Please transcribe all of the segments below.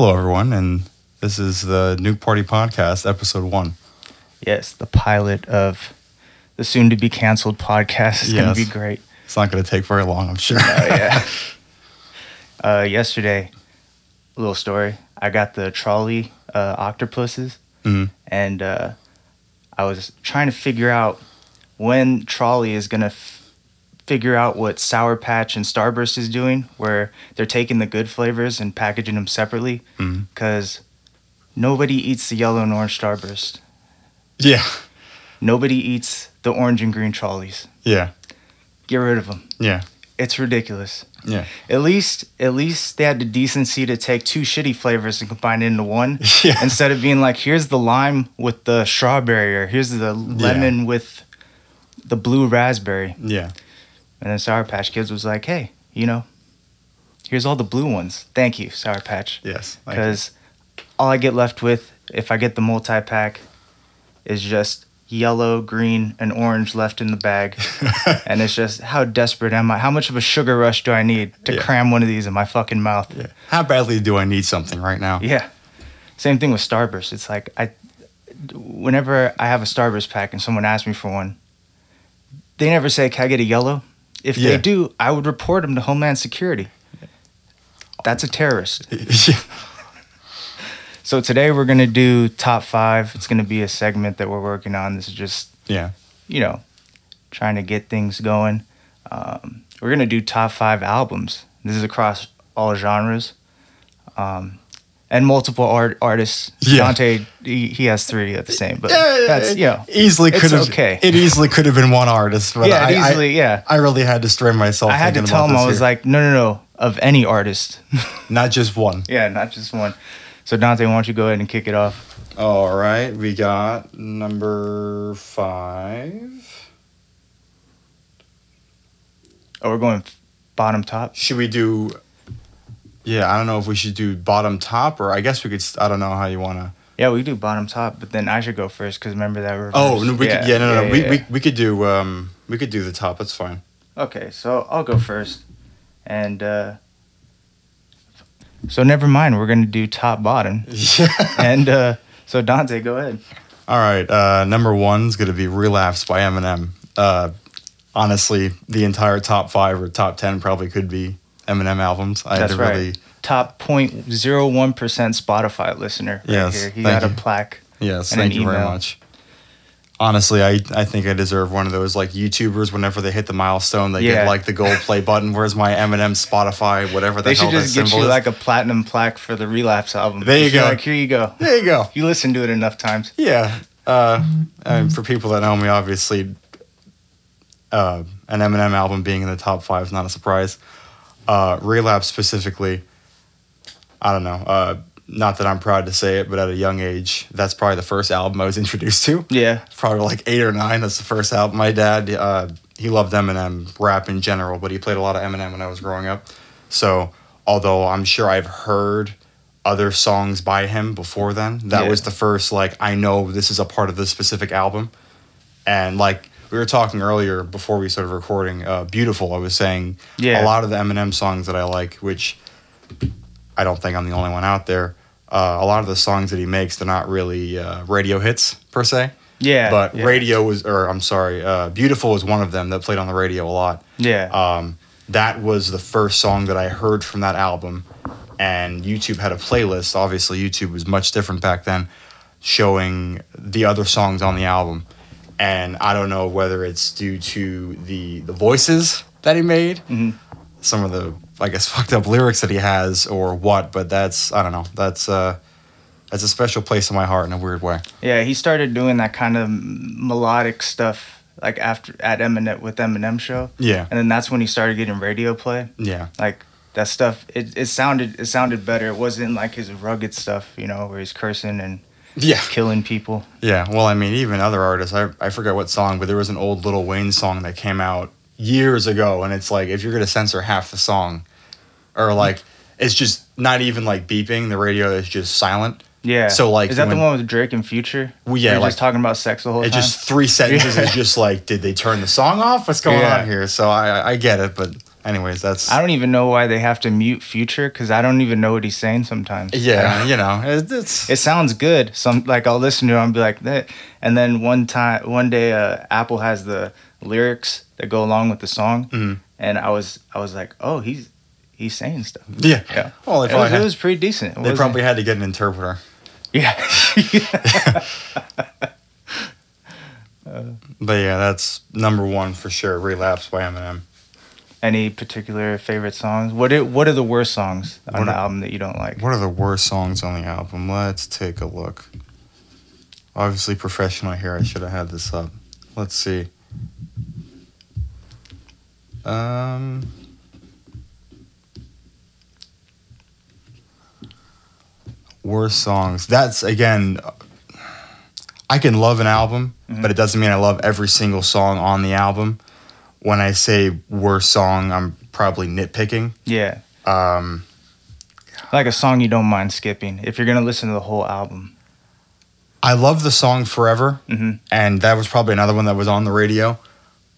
Hello, everyone, and this is the Nuke Party Podcast, episode one. Yes, the pilot of the soon to be canceled podcast is going to be great. It's not going to take very long, I'm sure. Oh, yeah. uh, yesterday, a little story. I got the Trolli uh, octopuses, Mhm. and uh, I was trying to figure out when Trolli is going to figure out what Sour Patch and Starburst is doing, where they're taking the good flavors and packaging them separately, mm-hmm. because nobody eats the yellow and orange Starburst. Yeah, Nobody eats the orange and green Trollis. yeah, Get rid of them. yeah, It's ridiculous. yeah. At least, at least they had the decency to take two shitty flavors and combine it into one, Yeah. instead of being like, here's the lime with the strawberry, or here's the lemon with the blue raspberry. Yeah, And then Sour Patch Kids was like, hey, you know, here's all the blue ones. Thank you, Sour Patch, yes. because all I get left with, if I get the multi pack, is just yellow, green, and orange left in the bag. and it's just how desperate am I? How much of a sugar rush do I need to Yeah. cram one of these in my fucking mouth? Yeah. How badly do I need something right now? Yeah. Same thing with Starburst. It's like I, whenever I have a Starburst pack and someone asks me for one, they never say, "Can I get a yellow?" If Yeah. they do, I would report them to Homeland Security. That's a terrorist. yeah. So today we're gonna do top five. It's gonna be a segment that we're working on. This is just Yeah. you know, trying to get things going. Um, we're gonna do top five albums. This is across all genres, um, and multiple art artists. Yeah. Dante, he, he has three at the same, but Yeah, that's it you know, easily could have. okay. It easily could have been one artist, but yeah, I, it easily, yeah. I, I really had to strain myself. I had to tell him I was here. like, no, no, no, of any artist. not just one. yeah, not just one. So Dante, why don't you go ahead and kick it off? All right, we got number five. Oh, we're going bottom top. Should we do? Yeah, I don't know if we should do bottom top or I guess we could. st- I don't know how you want to. Yeah, we do bottom top, but then I should go first because remember that reverse. Oh no, we could. Yeah, no, no, yeah, we, yeah. we we could do. Um, we could do the top. That's fine. Okay, so I'll go first. And uh so never mind, we're gonna do top bottom. Yeah. And uh so Dante, go ahead. All right. Uh, number one's gonna be "Relapse" by Eminem. Uh, honestly, the entire top five or top ten probably could be Eminem albums. I That's had to right. really. Top 0.01 percent Spotify listener right Yes, here. He got a plaque. Yes, thank you very much. Honestly, I, I think I deserve one of those like YouTubers. Whenever they hit the milestone, they Yeah. get like the gold play button. Where's my Eminem Spotify? Whatever the They hell should just get you is. like a platinum plaque for the relapse album. There you Just go. Like here you go. there you go. You listen to it enough times. Yeah. Uh, and for people that know me, obviously, uh, an Eminem album being in the top five is not a surprise. Uh, Relapse specifically, I don't know. Uh, not that I'm proud to say it, but at a young age, that's probably the first album I was introduced to. Yeah. Probably like eight or nine. That's the first album. My dad, uh, he loved Eminem, rap in general, but he played a lot of Eminem when I was growing up. So, although I'm sure I've heard other songs by him before then, that Yeah. was the first, like, I know this is a part of this specific album. And, like, we were talking earlier before we started recording, uh, Beautiful, I was saying Yeah. a lot of the Eminem songs that I like, which I don't think I'm the only one out there. Uh, a lot of the songs that he makes, they're not really uh, radio hits per se. Yeah. But yeah. radio was, or I'm sorry, uh, Beautiful was one of them that played on the radio a lot. Yeah. Um, that was the first song that I heard from that album. And YouTube had a playlist. Obviously, YouTube was much different back then, showing the other songs on the album. And I don't know whether it's due to the the voices that he made, Mhm. some of the I guess fucked up lyrics that he has, or what. But that's I don't know. That's uh, that's a special place in my heart in a weird way. Yeah, he started doing that kind of melodic stuff like after at Eminem with Eminem show, Yeah, and then that's when he started getting radio play. yeah, Like that stuff, it, it sounded it sounded better. It wasn't like his rugged stuff, you know, where he's cursing and yeah. killing people. Yeah, well, I mean, even other artists, I, I forget what song, but there was an old Lil Wayne song that came out years ago, and it's like if you're gonna censor half the song, or like it's just not even like beeping, the radio is just silent. Yeah. So, like, is that when- the one with Drake and Future? Well, yeah, like- just talking about sex the whole It's time. just three sentences is just like, did they turn the song off? What's going Yeah. on here? So I I get it, but anyways, that's I don't even know why they have to mute Future because I don't even know what he's saying sometimes. yeah, you know, it, it's it sounds good. Some like I'll listen to it and be like that. And then one time, one day, uh, Apple has the lyrics that go along with the song, Mhm. and I was I was like, oh, he's he's saying stuff. yeah. Yeah. Well, It was, had, it was pretty decent. It they probably had to get an interpreter. yeah. But yeah, that's number one for sure. Relapse by Eminem. Any particular favorite songs? What are, what are the worst songs on What the are- album that you don't like? What are the worst songs on the album? Let's take a look. Obviously, professional here. I should have had this up. Let's see. Um. Worst songs. That's again. I can love an album, Mhm. but it doesn't mean I love every single song on the album. When I say worst song, I'm probably nitpicking. Yeah, Um, like a song you don't mind skipping if you're gonna listen to the whole album. I love the song Forever, hmm and that was probably another one that was on the radio,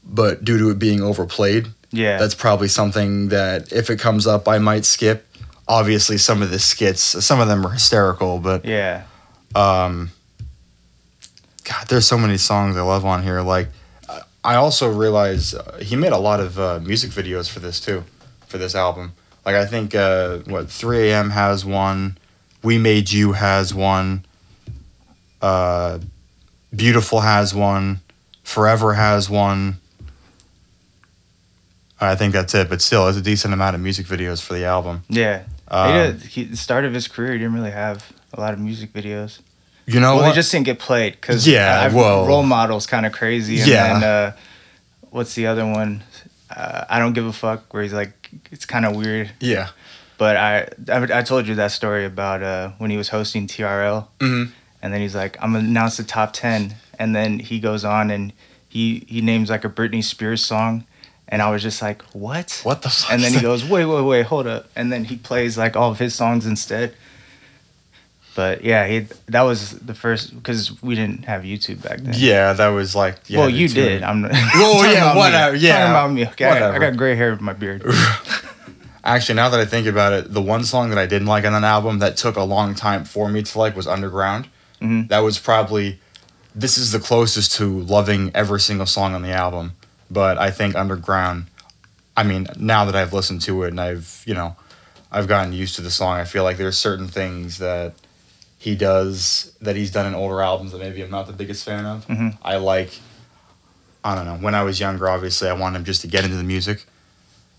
but due to it being overplayed, Yeah, that's probably something that if it comes up, I might skip. Obviously, some of the skits, some of them are hysterical, but yeah, um, God, there's so many songs I love on here. Like, I- also realize uh, he made a lot of uh, music videos for this too, for this album. Like, I think uh, what 3 a.m. has one, We Made You has one, uh, Beautiful has one, Forever has one. I think that's it, but still, it's a decent amount of music videos for the album. yeah. Um, he did, he, the start of his career, he didn't really have a lot of music videos. You know well, what? they just didn't get played because Yeah, well- role models kind of crazy. And Yeah. then, uh, what's the other one? Uh, I don't give a fuck. Where he's like, it's kind of weird. yeah. But I, I, I told you that story about uh, when he was hosting TRL, mm-hmm. and then he's like, I'm gonna announce the top ten, and then he goes on and he he names like a Britney Spears song, and I was just like, what? What the fuck? And then he goes, wait, wait, wait, hold up. And then he plays like all of his songs instead. But yeah, he that was the first because we didn't have YouTube back then. Yeah, that was like. Yeah, well, you did. I'm. Well, yeah, about me. whatever, yeah, talking about me. Okay, I, got, I got gray hair in my beard. Actually, now that I think about it, the one song that I didn't like on that album that took a long time for me to like was Underground. Mhm. That was probably. This is the closest to loving every single song on the album, but I think Underground. I mean, now that I've listened to it and I've you know, I've gotten used to the song. I feel like there's certain things that he does that he's done in older albums that maybe I'm not the biggest fan of. Mhm. I like. I don't know. When I was younger, obviously, I wanted him just to get into the music.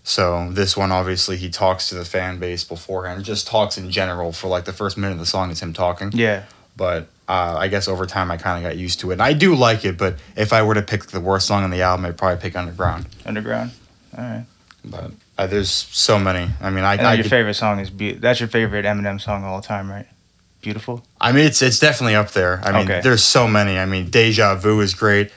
So this one, obviously, he talks to the fan base beforehand. Just talks in general for like the first minute of the song is him talking. yeah, But uh, I guess over time, I kind of got used to it, and I do like it. But if I were to pick the worst song on the album, I'd probably pick Underground. underground. All right. But uh, there's so many. I mean, I And I, your could- favorite song is Be- that's your favorite Eminem song of all time, right? Beautiful. I mean, it's it's definitely up there. I mean, Okay. there's so many. I mean, Deja Vu is great.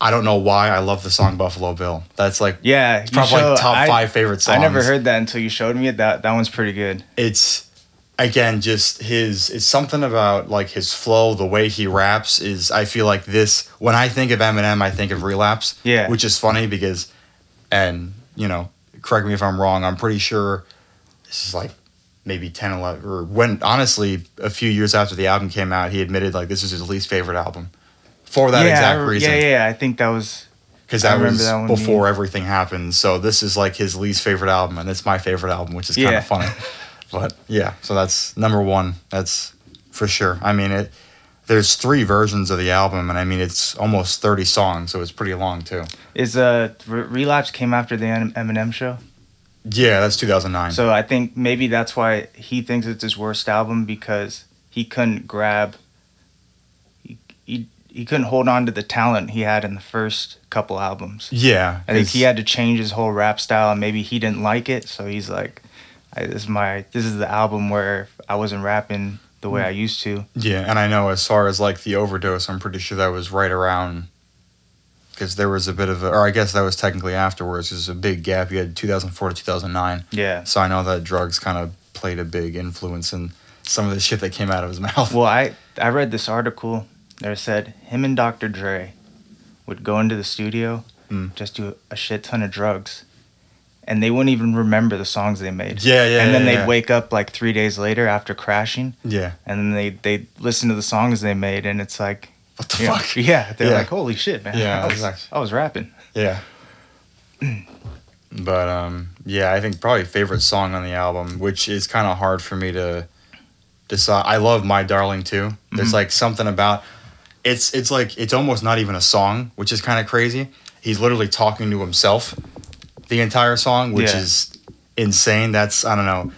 I don't know why I love the song Buffalo Bill. That's like Yeah, probably like top I, five favorite songs. I never heard that until you showed me it. That that one's pretty good. it's again just his it's something about like his flow the way he raps is i feel like this when i think of eminem i think of relapse Yeah. which is funny because and you know correct me if i'm wrong i'm pretty sure this is like maybe 10 11 or when honestly a few years after the album came out he admitted like this is his least favorite album for that yeah, exact reason Yeah, yeah. Yeah. I think that was because that was that one before being- everything happened. So this is like his least favorite album, and it's my favorite album, which is kind Yeah. of funny. but yeah, so that's number one. That's for sure. I mean, it. There's three versions of the album, and I mean it's almost 30 songs, so it's pretty long too. is uh relapse came after the Em- Eminem show. Yeah, that's 2009. So I think maybe that's why he thinks it's his worst album because he couldn't grab. He, he, he couldn't hold on to the talent he had in the first couple albums. yeah, I think he had to change his whole rap style, and maybe he didn't like it. So he's like, "This is my this is the album where I wasn't rapping the way mm. I used to." Yeah, and I know as far as like the overdose, I'm pretty sure that was right around because there was a bit of a, or I guess that was technically afterwards. There's a big gap. You had 2004 to 2009. Yeah. So I know that drugs kind of played a big influence in some of the shit that came out of his mouth. Well, I I read this article that said him and Dr. Dre would go into the studio, Mm. just do a shit ton of drugs, and they wouldn't even remember the songs they made. Yeah, yeah, And then yeah, they'd yeah. wake up like three days later after crashing, Yeah. and then they they listen to the songs they made, and it's like, What the know, fuck? yeah, they're Yeah. like, holy shit, man. Yeah, I was, exactly. I was rapping. Yeah. but um yeah, I think probably favorite song on the album, which is kind of hard for me to decide. I love My Darling too. There's Mhm. like something about it's it's like it's almost not even a song, which is kind of crazy. He's literally talking to himself the entire song, which Yeah. is insane. That's I don't know.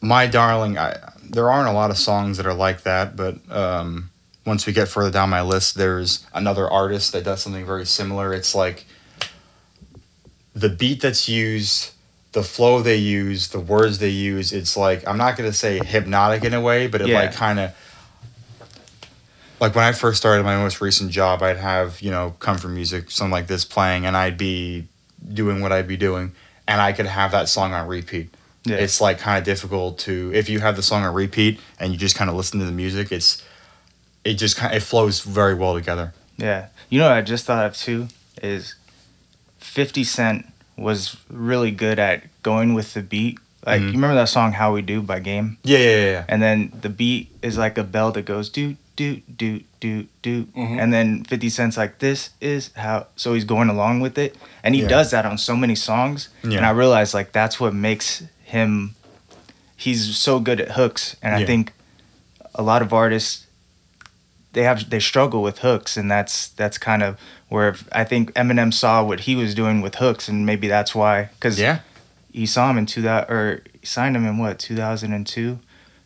My Darling, I there aren't a lot of songs that are like that, but um once we get further down my list, there's another artist that does something very similar. It's like the beat that's used, the flow they use, the words they use. It's like I'm not gonna say hypnotic in a way, but it Yeah. like kind of like when I first started my most recent job, I'd have you know comfort music, something like this playing, and I'd be doing what I'd be doing, and I could have that song on repeat. Yeah. It's like kind of difficult to if you have the song on repeat and you just kind of listen to the music. It's it just kind it flows very well together. Yeah. You know what I just thought of too is 50 Cent was really good at going with the beat. Like Mhm. you remember that song How We Do by Game? Yeah, yeah, yeah. yeah. And then the beat is like a bell that goes do do do do do Mhm. and then 50 Cent's like this is how so he's going along with it and he Yeah. does that on so many songs Yeah. and I realized like that's what makes him he's so good at hooks and I think a lot of artists they have they struggle with hooks and that's that's kind of where I think Eminem saw what he was doing with hooks and maybe that's why cuz Yeah. he saw him in two that or signed him in what 2002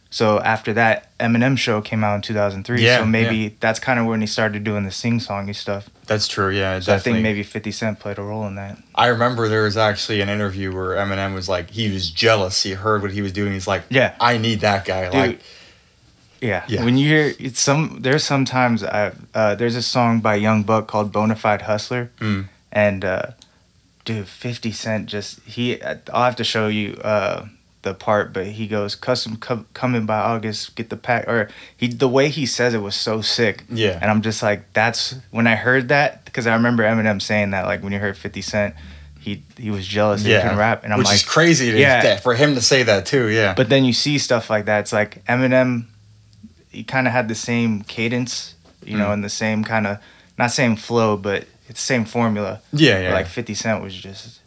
so after that eminem show came out in 2003 Yeah, so maybe that's kind of when he started doing the sing-songy stuff That's true. Yeah, so i think maybe 50 cent played a role in that I remember there was actually an interview where Eminem was like, he was jealous. He heard what he was doing. He's like, Yeah. I need that guy. Like, yeah, Yeah. when you hear it's some there's sometimes i uh, there's a song by young buck called bonafide hustler Mm. and uh dude 50 cent just he i'll have to show you uh the part but he goes custom co- coming by august get the pack or he the way he says it was so sick yeah, And I'm just like, that's when I heard that because I remember Eminem saying that like when you heard 50 Cent, he he was jealous that he yeah, can rap, and I'm which like, is crazy to, Yeah. for him to say that too. Yeah, but then you see stuff like that. It's like Eminem, he kind of had the same cadence, you know, Mm. and the same kind of not same flow, but it's the same formula. yeah, yeah. Like 50 Cent was just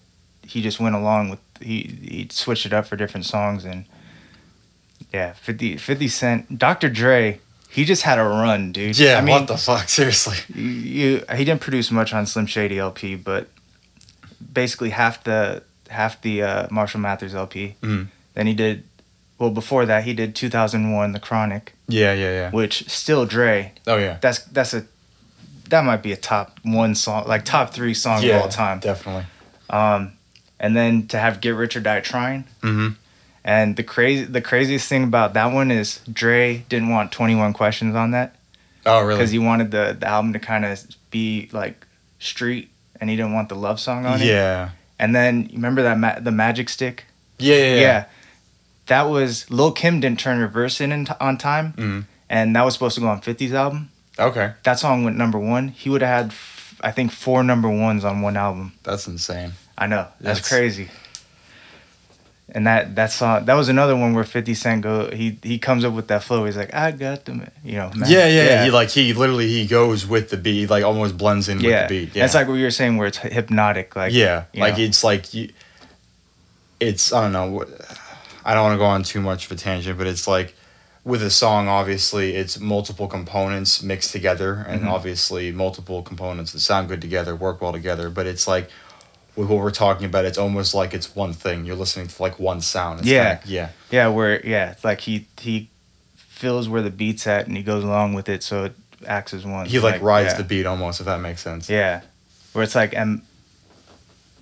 he just went along with he he switched it up for different songs and yeah, 50 50 Cent, Dr. Dre. He just had a run, dude. yeah, I mean, what the fuck? Seriously. you, he didn't produce much on Slim Shady LP, but basically half the half the uh, Marshall Mathers LP. Mhm. Then he did well before that he did 2001 The Chronic, Yeah, yeah, yeah. which still Dre. Oh yeah. That's that's a that might be a top one song, like top three song yeah, of all time. Definitely. Um, and then to have Get Rich or Die Trying. Mm-hmm. And the crazy the craziest thing about that one is Dre didn't want 21 questions on that. Oh really? because he wanted the, the album to kind of be like street and he didn't want the love song on it. yeah. And then you remember that ma- the Magic Stick? Yeah, yeah, Yeah. yeah. That was Lil Kim didn't turn reverse in, in t- on time, Mhm. and that was supposed to go on 50's album. Okay, That song went number one. He would have had, f- I think, four number ones on one album. that's insane. I know that's, That's- crazy. And that that song that was another one where 50 Cent go he he comes up with that flow. He's like, I got the ma-" you know. ma- Yeah, yeah, yeah. He like he literally he goes with the beat, like almost blends in yeah. with the beat. Yeah. That's like what you were saying, where it's hypnotic. Like yeah, like know. it's like you, it's I don't know. what- I don't want to go on too much of a tangent, but it's like with a song, obviously, it's multiple components mixed together, and Mhm. obviously multiple components that sound good together work well together. But it's like with what we're talking about, it's almost like it's one thing. You're listening to like one sound. It's Yeah. kinda- yeah, Yeah, where yeah, it's like he he feels where the beat's at and he goes along with it, so it acts as one. he like, rides yeah. the beat almost, if that makes sense. Yeah, where it's like M-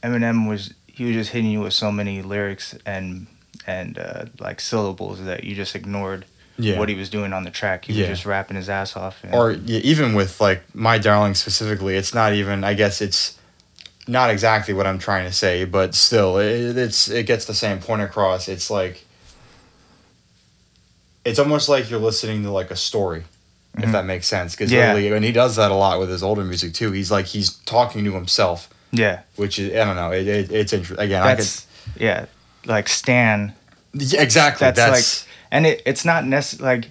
Eminem was he was just hitting you with so many lyrics and and uh, like syllables that you just ignored Yeah. what he was doing on the track. He Yeah. was just rapping his ass off. and- or yeah, even with like my darling specifically it's not even i guess it's not exactly what i'm trying to say but still it, it's it gets the same point across it's like it's almost like you're listening to like a story if Mhm. that makes sense because Yeah. and he does that a lot with his older music too he's like he's talking to himself Yeah. which is I don't know. It, it, it's interesting. Again, I could. Yeah. Like Stan. Yeah, exactly. That's, That's, like, and it, it's not necessarily like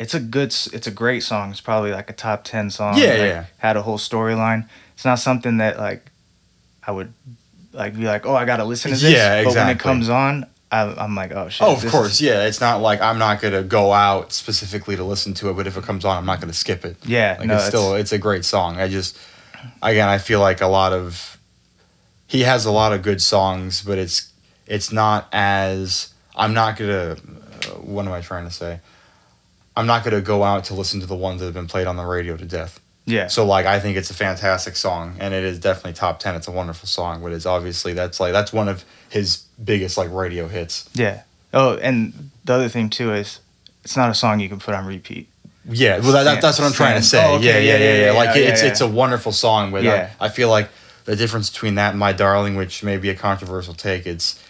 it's a good, it's a great song. It's probably like a top ten song. Yeah, like, yeah. Had a whole storyline. It's not something that like I would like be like, oh, I gotta listen to this. Yeah, exactly. But when it comes on, I, I'm like, oh shit. Oh, of course, is- yeah. It's not like I'm not gonna go out specifically to listen to it, but if it comes on, I'm not gonna skip it. Yeah, Like no, it's still it's- it's a great song. I just again I feel like a lot of he has a lot of good songs, but it's it's not as I'm not gonna uh, what am I trying to say? I'm not gonna go out to listen to the ones that have been played on the radio to death. Yeah. So like I think it's a fantastic song and it is definitely top 10. It's a wonderful song, but it's obviously that's like that's one of his biggest like radio hits. Yeah. Oh, and the other thing too is it's not a song you can put on repeat. Yeah, well, that, that, that's what I'm trying to say. Oh, okay, yeah, yeah, yeah, yeah, yeah. Like yeah, it's it's a wonderful song, but Yeah. I, I feel like the difference between that and My Darling, which may be a controversial take, it's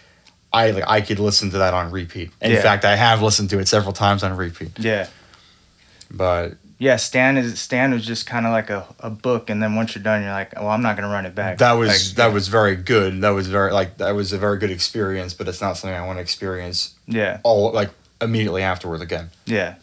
I like I could listen to that on repeat. In Yeah. fact, I have listened to it several times on repeat. Yeah. But Yeah, Stan is Stan was just kind of like a, a book, and then once you're done, you're like, well, I'm not gonna run it back. that was Like, that was very good. That was very like that was a very good experience, but it's not something I want to experience yeah, all like immediately afterwards again. yeah.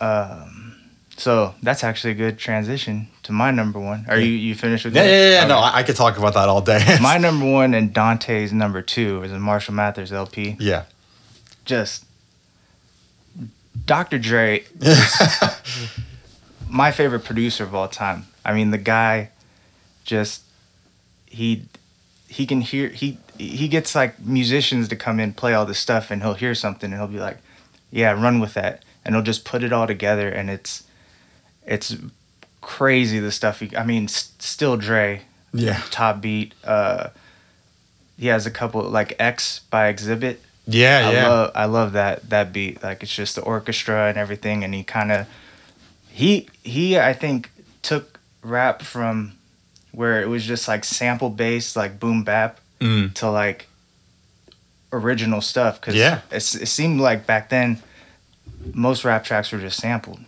Um, so that's actually a good transition to my number one. Are you you finished with Yeah, yours? yeah, yeah. No, I, I could talk about that all day. my number one and Dante's number two is a Marshall Mathers LP. yeah. Just Dr. Dre my favorite producer of all time. I mean, the guy just he he can hear he he gets like musicians to come in play all this stuff and he'll hear something and he'll be like, "Yeah, run with that." And he'll just put it all together and it's it's crazy the stuff he I mean, s- still Dre, Yeah. top beat. Uh he has a couple like X by Xzibit. Yeah, I yeah. love I love that that beat. Like it's just the orchestra and everything, and he kind of he he I think took rap from where it was just like sample based, like boom bap, Mm. to like original stuff. Cause Yeah. it's, it seemed like back then most rap tracks were just sampled,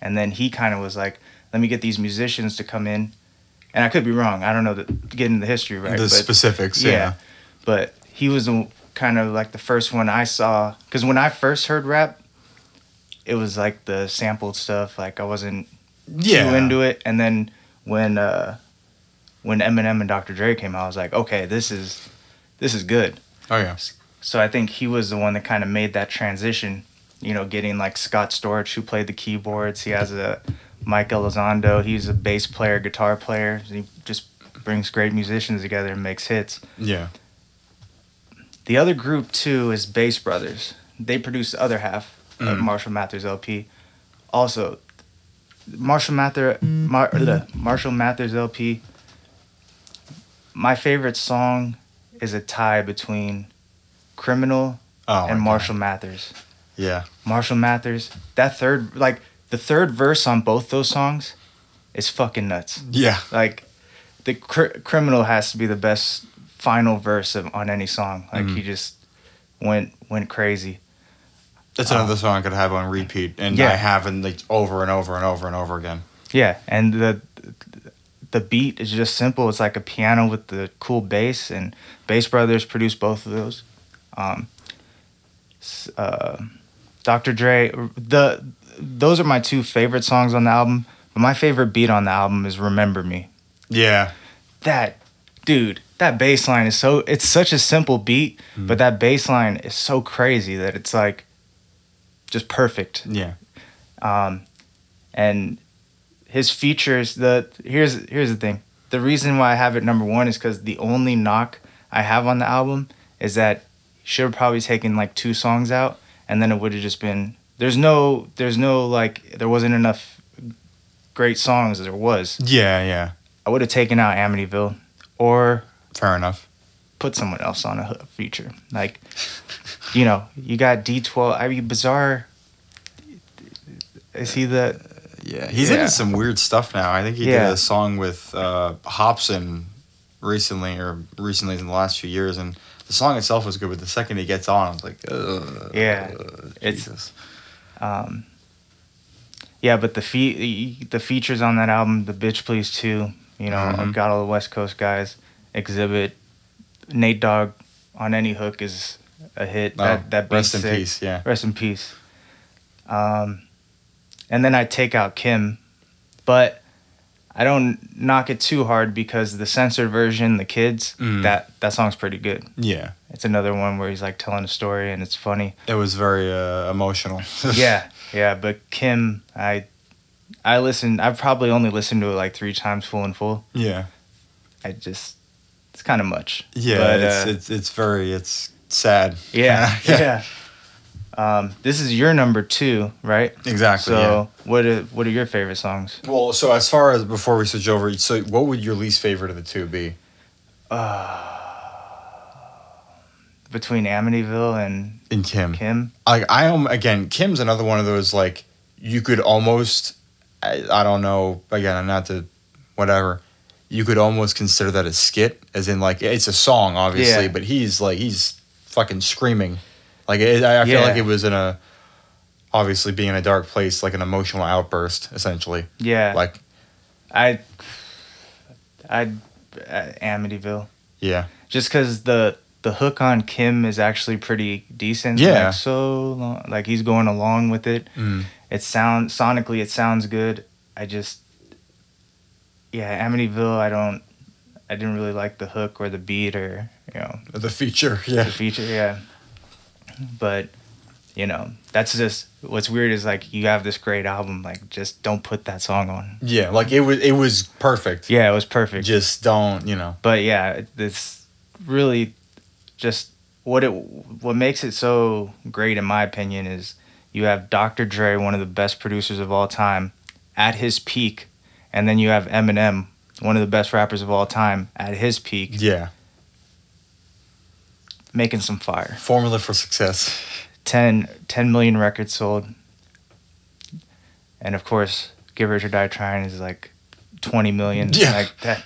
and then he kind of was like, let me get these musicians to come in, and I could be wrong. I don't know the getting the history right, the but specifics. yeah. Yeah. But he was the, kind of like the first one I saw. Because when I first heard rap, it was like the sampled stuff. Like I wasn't Yeah. too into it. And then when uh, when Eminem and Dr. Dre came out, I was like, okay, this is this is good. Oh yeah. So I think he was the one that kind of made that transition. You know, getting like Scott Storch, who played the keyboards. He has a Mike Elizondo. He's a bass player, guitar player. He just brings great musicians together and makes hits. Yeah. The other group too is Bass Brothers. They produce the other half of Mm. Marshall Mathers LP. Also, Marshall Mather Mar- the Marshall Mathers LP. My favorite song is a tie between Criminal Oh. and Marshall Mathers. Yeah. Marshall Mathers. That third, like the third verse on both those songs, is fucking nuts. Yeah. Like, the cr- criminal has to be the best final verse of, on any song. Like Mhm. he just went went crazy. That's another song I could have on repeat, and Yeah. I have in like over and over and over and over again. Yeah, and the the beat is just simple. It's like a piano with the cool bass, and Bass Brothers produced both of those. Um, uh, Dr. Dre, the those are my two favorite songs on the album. But my favorite beat on the album is "Remember Me." Yeah. That dude, that bass line is so. It's such a simple beat, but that bass line is so crazy that it's like just perfect. Yeah. um, and his features the here's here's the thing the reason why i have it number one is because the only knock i have on the album is that should have probably taken like two songs out and then it would have just been there's no there's no like there wasn't enough great songs as there was Yeah. Yeah. i would have taken out amityville or Fair enough. put someone else on a feature like you know you got d12 i mean bizarre is he the Yeah. He's Yeah. into some weird stuff now. I think he Yeah. did a song with uh, Hobson recently, or recently in the last few years, and the song itself was good, but the second he gets on, I was like, Ugh, Yeah. ugh, It's- Jesus. Um, yeah, but the fe- the features on that album, the Bitch Please too. You know, Mhm. I've got all the West Coast guys. Xzibit, Nate Dogg on any hook is a hit. Oh, that that rest in sick. peace. Yeah. Rest in peace. Um, and then I take out Kim, but I don't knock it too hard because the censored version, the kids, Mm. that that song's pretty good. Yeah. It's another one where he's like telling a story and it's funny. It was very uh, emotional. yeah, yeah. But Kim, I, I listened. I've probably only listened to it like three times full and full. Yeah. I just, it's kind of much. Yeah. But, it's, uh, it's it's very it's sad. yeah, yeah. yeah. Um, this is your number two, right? Exactly. So, yeah. what are what are your favorite songs? Well, so as far as before we switch over, so what would your least favorite of the two be? Between Amityville and In Kim. Kim. Like I am again, Kim's another one of those like you could almost I, I don't know again, I'm not to whatever. You could almost consider that a skit, as in like it's a song, obviously, Yeah. but he's like he's fucking screaming. Like it, I, I feel Yeah. like it was in a obviously being in a dark place, like an emotional outburst, essentially. Yeah. Like I, I, uh, Amityville. yeah, Just because the the hook on Kim is actually pretty decent. Yeah. Like so long, like he's going along with it. mm. It sounds sonically, it sounds good. I just, yeah, Amityville. I don't. I didn't really like the hook or the beat or you know the feature, Yeah, the feature. Yeah. But, you know, that's just what's weird is like you have this great album, like just don't put that song on. yeah. Like it was, it was perfect. Yeah, it was perfect. Just don't, you know. but yeah, this really just what it what makes it so great in my opinion is you have Dr. Dre, one of the best producers of all time, at his peak, and then you have Eminem, one of the best rappers of all time, at his peak, Yeah, making some fire. formula for success. 10, 10 million records sold. And of course, Give Rich or Die Trying is like 20 million. Yeah. Like that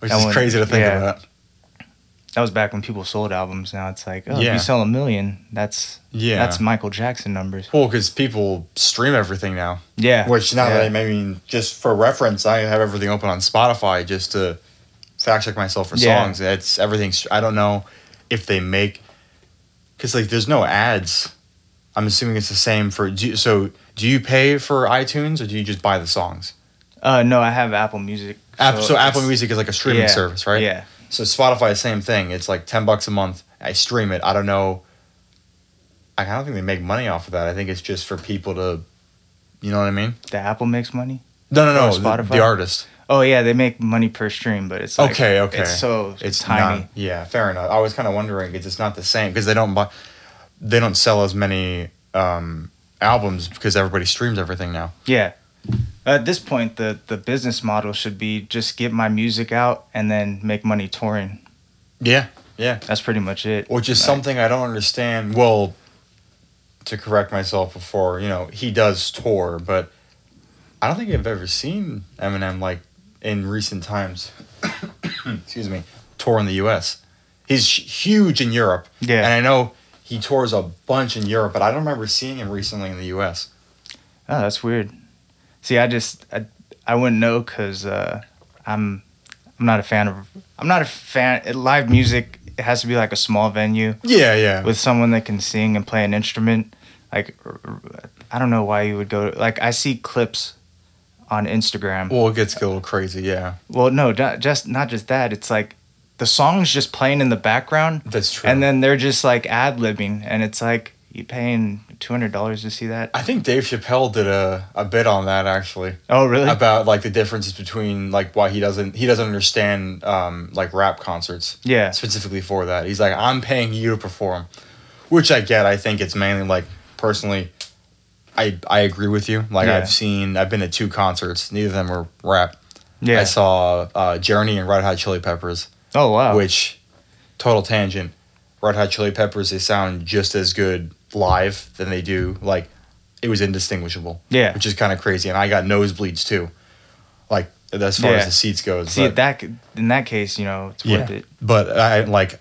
Which That is one- crazy to think yeah. about. that was back when people sold albums. Now it's like, oh, if you sell a million, that's Yeah. that's Michael Jackson numbers. Well, because people stream everything now. Yeah. Which now yeah. that I I mean, just for reference, I have everything open on Spotify just to fact check myself for Yeah. songs. It's everything's. I don't know if they make because like there's no ads. I'm assuming it's the same for. Do you, so do you pay for iTunes or do you just buy the songs? Uh, no, I have Apple Music. App, so Apple Music is like a streaming yeah, service, right? Yeah. So Spotify, same thing. It's like ten bucks a month. I stream it. I don't know. I don't think they make money off of that. I think it's just for people to, you know what I mean? The Apple makes money. No, no, no. Oh, the- The, artist. Oh yeah, they make money per stream, but it's like, okay, okay. It's so it's tiny. Not, yeah, fair enough. I was kind of wondering because it's not the same because they don't buy, they don't sell as many um, albums because everybody streams everything now. Yeah. At this point, the the business model should be just get my music out and then make money touring. Yeah, yeah. That's pretty much it. Which is Like, something I don't understand. Well, to correct myself before, you know, he does tour, but I don't think I've ever seen Eminem like in recent times. excuse me, tour in the U.S. He's huge in Europe, Yeah. and I know he tours a bunch in Europe, but I don't remember seeing him recently in the U.S. Oh, that's weird. See, I just I, I wouldn't know because uh, I'm I'm not a fan of I'm not a fan live music. It has to be like a small venue Yeah, yeah. with someone that can sing and play an instrument. Like I don't know why you would go. Like I see clips on Instagram. well, it gets a little crazy. Yeah, Well, no, not just not just that. It's like the song's just playing in the background, that's true. and then they're just like ad libbing, and it's like you paying two hundred dollars to see that. I think Dave Chappelle did a, a bit on that actually. Oh, really? about like the differences between like why he doesn't he doesn't understand um like rap concerts yeah, specifically for that he's like i'm paying you to perform which i get i think it's mainly like personally i i agree with you like Yeah. i've seen i've been to two concerts neither of them were rap yeah. i saw uh journey and red hot chili peppers oh wow. which total tangent red hot chili peppers they sound just as good live than they do like it was indistinguishable yeah. which is kind of crazy. And I got nosebleeds too, like as far Yeah. as the seats goes. See but, that in that case, you know, it's Yeah. worth it. but I like,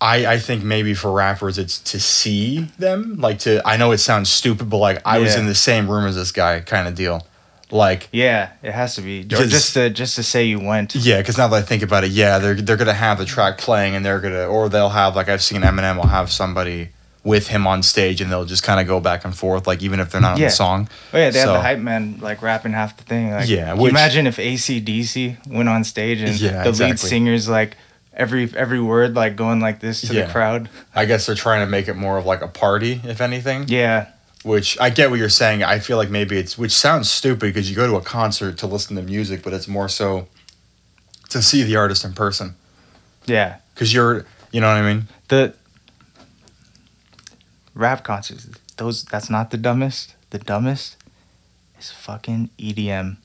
I I think maybe for rappers it's to see them, like to. I know it sounds stupid, but like I was in the same room as this guy, kind of deal. Like, Yeah, it has to be. Just to just to say you went. yeah, because now that I think about it, yeah, they're they're gonna have the track playing, and they're gonna, or they'll have like I've seen Eminem will have somebody with him on stage, and they'll just kind of go back and forth, like even if they're not on Yeah. the song. Oh yeah, they So- the hype man like rapping half the thing. Like, Yeah, which- imagine if ACDC went on stage and Yeah, the lead singer's like every every word like going like this to Yeah. the crowd. I guess they're trying to make it more of like a party, if anything. Yeah, Which I get what you're saying. I feel like maybe it's which sounds stupid because you go to a concert to listen to music, but it's more so to see the artist in person. yeah. Because you're, you know what I mean? The rap concerts, those that's not the dumbest. The dumbest is fucking EDM.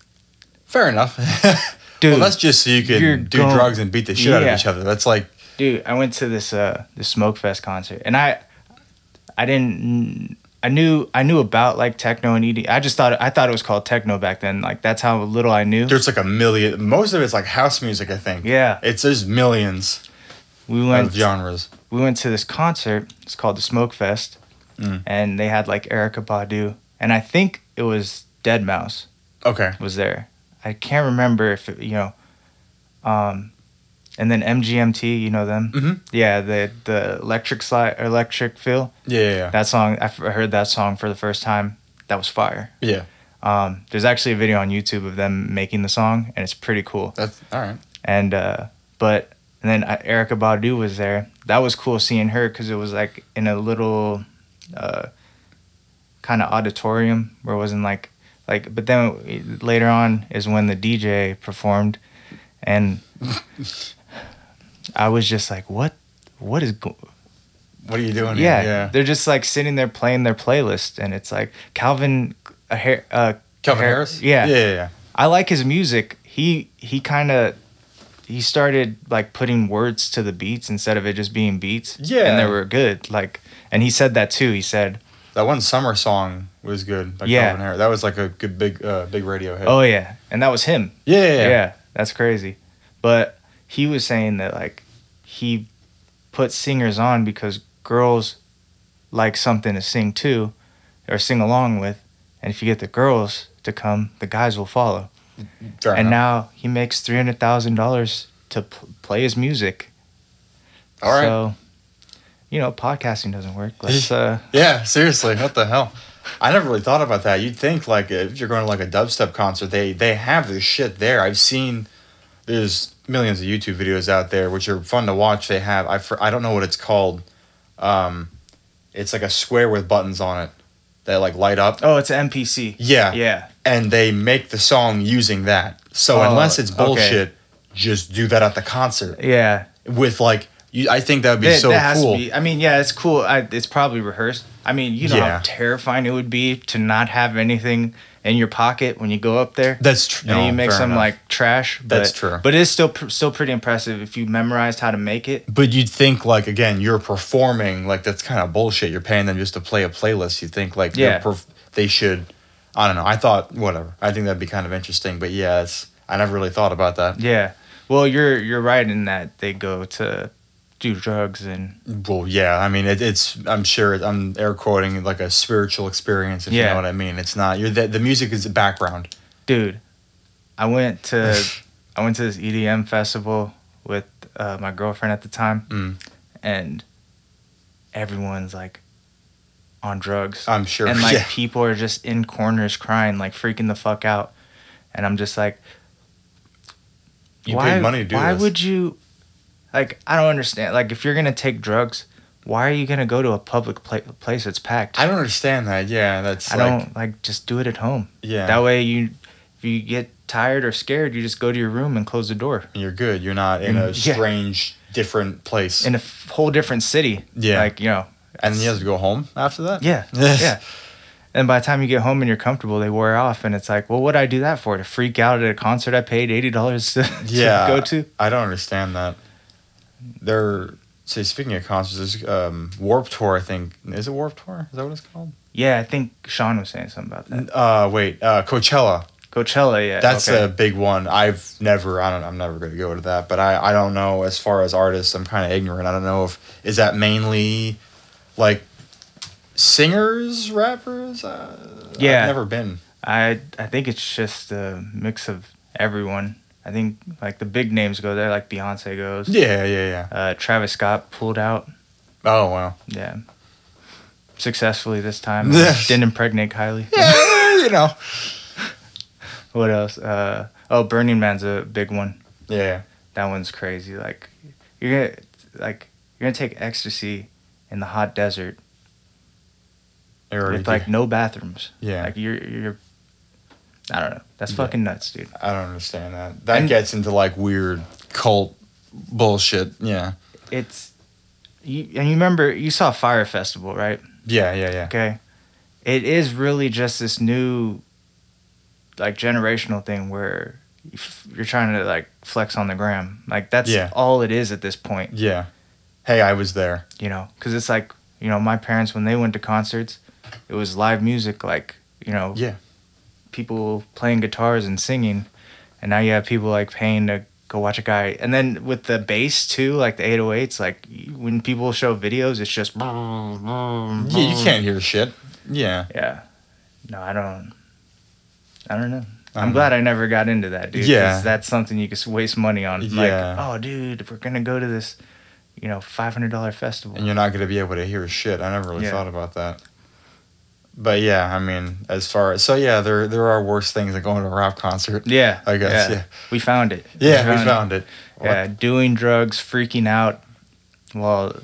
Fair enough. Dude, well, that's just so you can do going- drugs and beat the shit out of each other. That's like, dude i went to this uh this smoke fest concert and i i didn't i knew i knew about like techno and ed i just thought i thought it was called techno back then like that's how little i knew there's like a million. Most of it's like house music, I think. yeah It's there's millions we went of genres. we went to this concert it's called the smoke fest Mm. and they had like erykah badu and i think it was deadmau5 Okay. was there i can't remember if it, you know um and then mgmt you know them Mhm. yeah the the electric slide electric feel Yeah, yeah, yeah. That song, I f- I heard that song for the first time. That was fire. yeah. Um, there's actually a video on YouTube of them making the song, and it's pretty cool. That's all right. And uh, but and then uh, Erykah Badu was there. That was cool seeing her because it was like in a little uh, kind of auditorium where it wasn't like like. But then later on is when the DJ performed, and I was just like, what, what is go- What are you doing? yeah? Yeah. they're just like sitting there playing their playlist, and it's like Calvin, uh, uh, Calvin Har- Harris. Yeah, Yeah, yeah, yeah. I like his music. He he kind of he started like putting words to the beats instead of it just being beats. Yeah. and they were good. Like, and he said that too. He said, That one summer song was good. By Yeah. Calvin Harris. That was like a good big, uh, big radio hit. "Oh yeah," and that was him. yeah, yeah, yeah. yeah, that's crazy. But he was saying that like he put singers on because girls like something to sing to or sing along with, and if you get the girls to come, the guys will follow. Fair and enough. now he makes three hundred thousand dollars to p- play his music. All right. So, you know, podcasting doesn't work. Let's uh, Yeah, seriously, what the hell? I never really thought about that. You'd think like if you're going to like a dubstep concert, they they have this shit there. I've seen there's millions of YouTube videos out there which are fun to watch. They have I I don't know what it's called. Um, it's like a square with buttons on it that like light up. oh, it's an MPC. Yeah, Yeah, and they make the song using that. So Oh, unless it's okay. bullshit, just do that at the concert yeah. with like. You, I think that would be That, so that has cool. to be. I mean, yeah, it's cool. I, it's probably rehearsed. I mean, you know Yeah. how terrifying it would be to not have anything in your pocket when you go up there. That's true. and you make some like trash. But, That's true. But it's still pr- still pretty impressive if you memorized how to make it. But you'd think like again, you're performing like that's kind of bullshit. You're paying them just to play a playlist. You think like Yeah. perf- they should. I don't know. I thought whatever. I think that'd be kind of interesting. But yeah, it's I never really thought about that. Yeah. Well, you're you're right in that they go to do drugs and Well, yeah. I mean, it, it's. I'm sure. it- I'm air quoting like a spiritual experience. If you know what I mean. It's not. You're the, the music is the background. dude i went to i went to this edm festival with uh, my girlfriend at the time Mm. and everyone's like on drugs I'm sure. and like yeah. people are just in corners crying like freaking the fuck out and i'm just like You why, paid money to do why this. would you like i don't understand like if you're gonna take drugs why are you gonna go to a public pla- place that's packed I don't understand that. Yeah, that's. I like, don't like just do it at home Yeah. that way you if you get tired or scared you just go to your room and close the door And You're good. You're not in a Mm, yeah. strange, different place. in a f- whole different city Yeah. like you know and then you have to go home after that. yeah yeah and by the time you get home and you're comfortable they wear off and it's like well what would i do that for to freak out at a concert i paid $80 to, to go to I don't understand that. There, say speaking of concerts, there's um, Warp Tour. I think is it Warp Tour? Is that what it's called? yeah i think sean was saying something about that Uh, wait, uh, Coachella. coachella yeah That's okay. a big one. I've never. I don't. I'm never going to go to that. But I. I don't know. As far as artists, I'm kind of ignorant. I don't know if is that mainly like singers, rappers. Uh, Yeah. I've never been. I I think it's just a mix of everyone. I think like the big names go there, like Beyonce goes. Yeah, yeah, yeah. Uh, Travis Scott pulled out. Oh wow. Yeah. Successfully this time. Didn't impregnate Kylie. Yeah, you know. What else? Uh, oh, Burning Man's a big one. Yeah. That one's crazy. Like you're gonna like you're gonna take ecstasy in the hot desert with like no bathrooms. Yeah. Like you're you're. I don't know. That's fucking nuts, dude. I don't understand that. That And- gets into like weird cult bullshit. Yeah. It's you and you remember you saw Fyre Festival, right? Yeah, yeah, yeah. Okay. It is really just this new like generational thing where you f- you're trying to like flex on the gram. Like that's Yeah. all it is at this point, Yeah. Hey, I was there. you know, cuz it's like, you know, my parents when they went to concerts, it was live music like, you know, Yeah. People playing guitars and singing. And now you have people like paying to go watch a guy. And then with the bass too, like the 808s, like when people show videos, it's just Yeah, you can't hear shit. Yeah. Yeah. No, I don't. I don't know. I'm glad I never got into that, dude. Yeah. That's something you could waste money on. Yeah. Like, oh, dude, we're gonna go to this, you know, five hundred dollar festival. And you're not to be able to hear shit. I never really Yeah. thought about that. But yeah, I mean, as far as so yeah, there there are worse things than going to a rap concert. yeah, I guess, yeah. We found it. Yeah, we found it. Yeah, doing drugs, freaking out, well, a